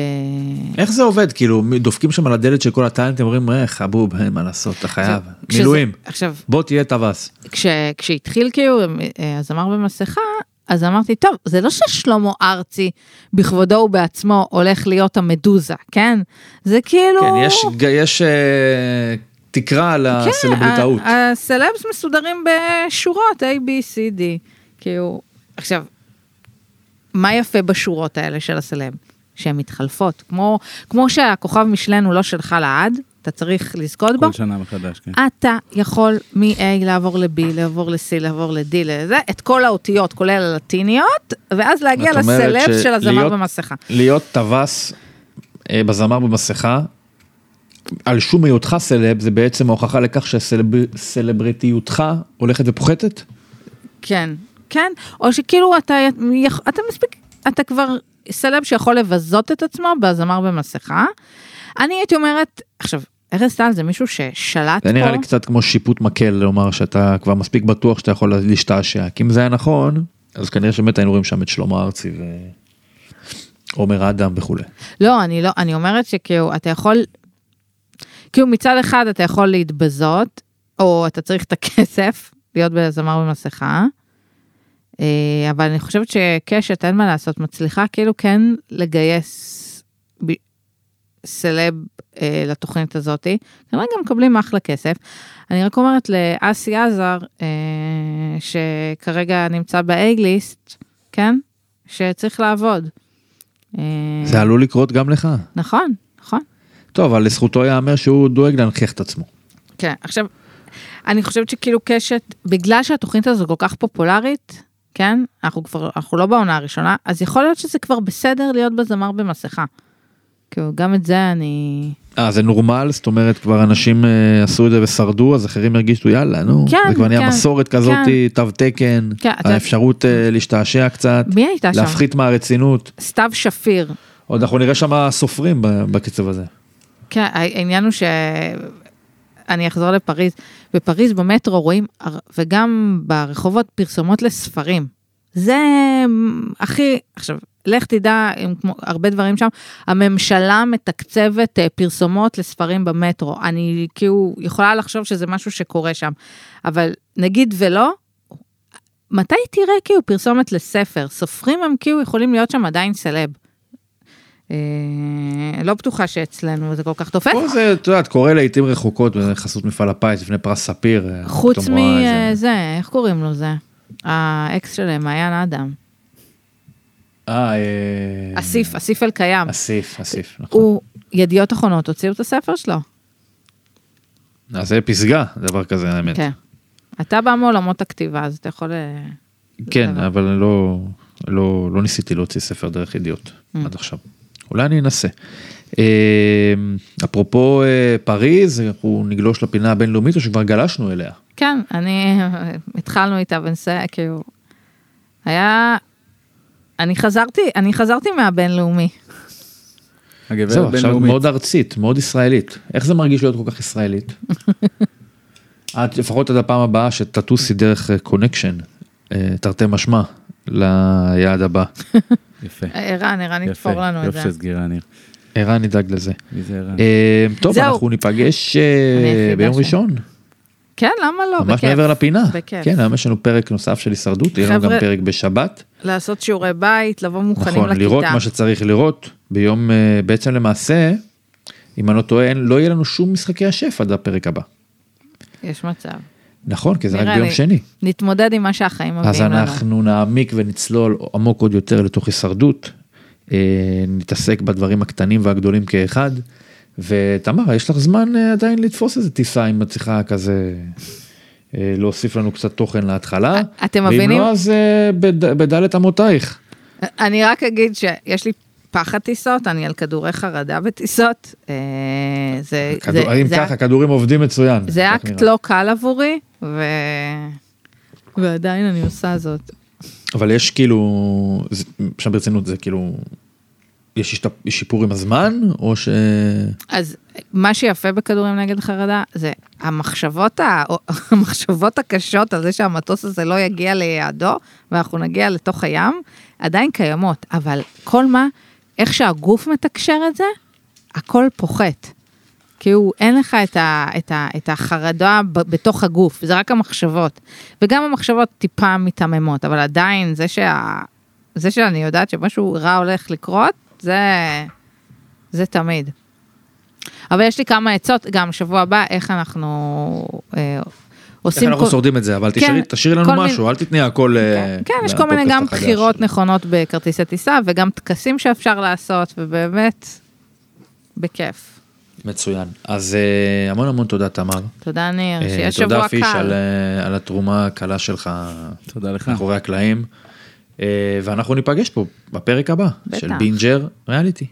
איך זה עובד? כאילו, דופקים שם על הדלת של כל הטאלנטים, אומרים, אה, חבוב, אין מה לעשות, אתה חייב. מילואים, עכשיו, בוא תהיה טווס. כש, כשהתחיל כאילו אה, הזמר במסכה, אז אמרתי, טוב, זה לא ששלמה ארצי בכבודו ובעצמו הולך להיות המדוזה, כן? זה כאילו... כן, יש, יש אה, תקרה לסלבריטאות. כן, ה- הסלבס מסודרים בשורות A, B, C, D. כאילו, עכשיו, מה יפה בשורות האלה של הסלב? שהן מתחלפות. כמו, כמו שהכוכב משלן הוא לא שלך לעד, אתה צריך לזכות בו. כל שנה מחדש, כן. אתה יכול מ-A לעבור ל-B, לעבור ל-C, לעבור ל-D, לזה, את כל האותיות, כולל הלטיניות, ואז להגיע לסלב של הזמר שלהיות- במסכה. להיות טווס אה, בזמר במסכה, על שום היותך סלב, זה בעצם ההוכחה לכך שהסלבריטיותך הולכת ופוחתת? כן, כן, או שכאילו אתה, אתה מספיק, אתה כבר סלב שיכול לבזות את עצמו בזמר במסכה. אני הייתי אומרת, עכשיו, ארז טל זה מישהו ששלט פה. זה נראה לי קצת כמו שיפוט מקל לומר שאתה כבר מספיק בטוח שאתה יכול להשתעשע, כי אם זה היה נכון, אז כנראה שבאמת היינו רואים שם את שלמה ארצי ועומר אדם וכולי. לא, אני לא, אני אומרת שכאילו, אתה יכול, כאילו מצד אחד אתה יכול להתבזות, או אתה צריך את הכסף, להיות בזמר במסכה, אבל אני חושבת שקשת, אין מה לעשות, מצליחה כאילו כן לגייס ב- סלב אה, לתוכנית הזאתי, כנראה גם מקבלים אחלה כסף. אני רק אומרת לאסי עזר, אה, שכרגע נמצא באייגליסט, כן? שצריך לעבוד. אה, זה עלול לקרות גם לך. נכון, נכון. טוב, אבל לזכותו ייאמר שהוא דואג להנכיח את עצמו. כן, עכשיו, אני חושבת שכאילו קשת, בגלל שהתוכנית הזו כל כך פופולרית, כן, אנחנו כבר, אנחנו לא בעונה הראשונה, אז יכול להיות שזה כבר בסדר להיות בזמר במסכה. כאילו, גם את זה אני... אה, זה נורמל? זאת אומרת, כבר אנשים אה, עשו את זה ושרדו, אז אחרים הרגישו, יאללה, נו, כן, זה כבר נהיה כן, מסורת כזאת, תו תקן, כן, האפשרות אה, להשתעשע קצת, מי הייתה שם? להפחית מהרצינות. סתיו שפיר. עוד אנחנו נראה שם סופרים בקצב הזה. כן, העניין הוא ש... אני אחזור לפריז. בפריז במטרו רואים, וגם ברחובות, פרסומות לספרים. זה הכי, עכשיו, לך תדע, עם כמו הרבה דברים שם, הממשלה מתקצבת אה, פרסומות לספרים במטרו. אני כאילו יכולה לחשוב שזה משהו שקורה שם, אבל נגיד ולא, מתי תראה כאילו פרסומת לספר? סופרים הם כאילו יכולים להיות שם עדיין סלב. אה, לא בטוחה שאצלנו זה כל כך תופס. פה זה, את יודעת, קורה לעיתים רחוקות בחסות מפעל הפיס לפני פרס ספיר. אה, חוץ מזה, איך קוראים לו זה? האקס שלהם, מעיין אדם. אה, אה, אסיף, אסיף אלקיים. אסיף, אסיף, נכון. הוא, ידיעות אחרונות הוציאו את הספר שלו. אז זה פסגה, דבר כזה, האמת. כן. אתה בא מעולמות הכתיבה, אז אתה יכול... אה, כן, אבל לא, לא, לא ניסיתי להוציא ספר דרך ידיעות Mm. עד עכשיו. אולי אני אנסה. אה, אפרופו אה, פריז, אנחנו נגלוש לפינה הבינלאומית או שכבר גלשנו אליה? כן, אני, התחלנו איתה ונסייע, כאילו, היה... אני חזרתי, אני חזרתי מהבינלאומי. הגברת זהו, עכשיו. מאוד ארצית, מאוד ישראלית. איך זה מרגיש להיות כל כך ישראלית? את לפחות עד הפעם הבאה שתטוסי דרך connection, תרתי משמע, ליעד הבא. יפה. ערן, ערן יפה. יתפור לנו את יופי זה. של סגירה, ניר. ערן נדאג לזה. מי זה ערן? אה, טוב. אנחנו ניפגש אה, ביום ראשון, כן, למה לא? ממש בכיף. מעבר לפינה. בכיף. כן, היום יש לנו פרק נוסף של הישרדות, יהיה לנו גם פרק בשבת. לעשות שיעורי בית, לבוא מוכנים נכון, לכיתה. לראות מה שצריך לראות. ביום, אה, בעצם למעשה, אם אני לא טועה, אין- לא יהיה לנו שום משחקי השף עד הפרק הבא. יש מצב. נכון, כי זה רק ביום לי. שני. נתמודד עם מה שהחיים אז מביאים לנו. אנחנו נעמיק ונצלול עמוק עוד יותר לתוך הישרדות. אה, נתעסק בדברים הקטנים והגדולים כאחד. ותמר, יש לך זמן אה, עדיין לתפוס איזה טיסה אם את צריכה כזה אה, להוסיף לנו קצת תוכן להתחלה. אתם ואם מבינים? לא, אז בד- בדלת אמותייך. אני רק אגיד שיש לי פחד טיסות, אני על כדורי חרדה בטיסות. אה, זה, כדור- זה, אם זה, ככה, כדורים עובדים מצוין. זה אקט נראה. לא קל עבורי, ו... ועדיין אני עושה זאת. אבל יש כאילו, עכשיו ברצינות זה כאילו, יש שיפור עם הזמן, או ש... אז מה שיפה בכדורים נגד חרדה זה המחשבות, ה... המחשבות הקשות על זה שהמטוס הזה לא יגיע ליעדו ואנחנו נגיע לתוך הים, עדיין קיימות, אבל כל מה, איך שהגוף מתקשר את זה, הכל פוחת. כאילו אין לך את, ה, את, ה, את החרדה ב, בתוך הגוף, זה רק המחשבות. וגם המחשבות טיפה מיתממות, אבל עדיין זה, שה, זה שאני יודעת שמשהו רע הולך לקרות, זה, זה תמיד. אבל יש לי כמה עצות, גם שבוע הבא, איך אנחנו אה, איך עושים... אנחנו כל- שורדים את זה, אבל כן, תשאירי- תשאירי לנו משהו, אל תתני הכל אה, כן, יש כל מיני גם. בחירות נכונות בכרטיסי טיסה, וגם טקסים שאפשר לעשות, ובאמת, בכיף. מצוין. אז אה, המון המון תודה תמר. תודה ניר, אה, שיהיה שבוע תודה פיש קל. על, על התרומה הקלה שלך תודה לך. מאחורי הקלעים. ואנחנו ניפגש פה בפרק הבא בטח. של בינג'ריאליטי.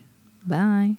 ביי.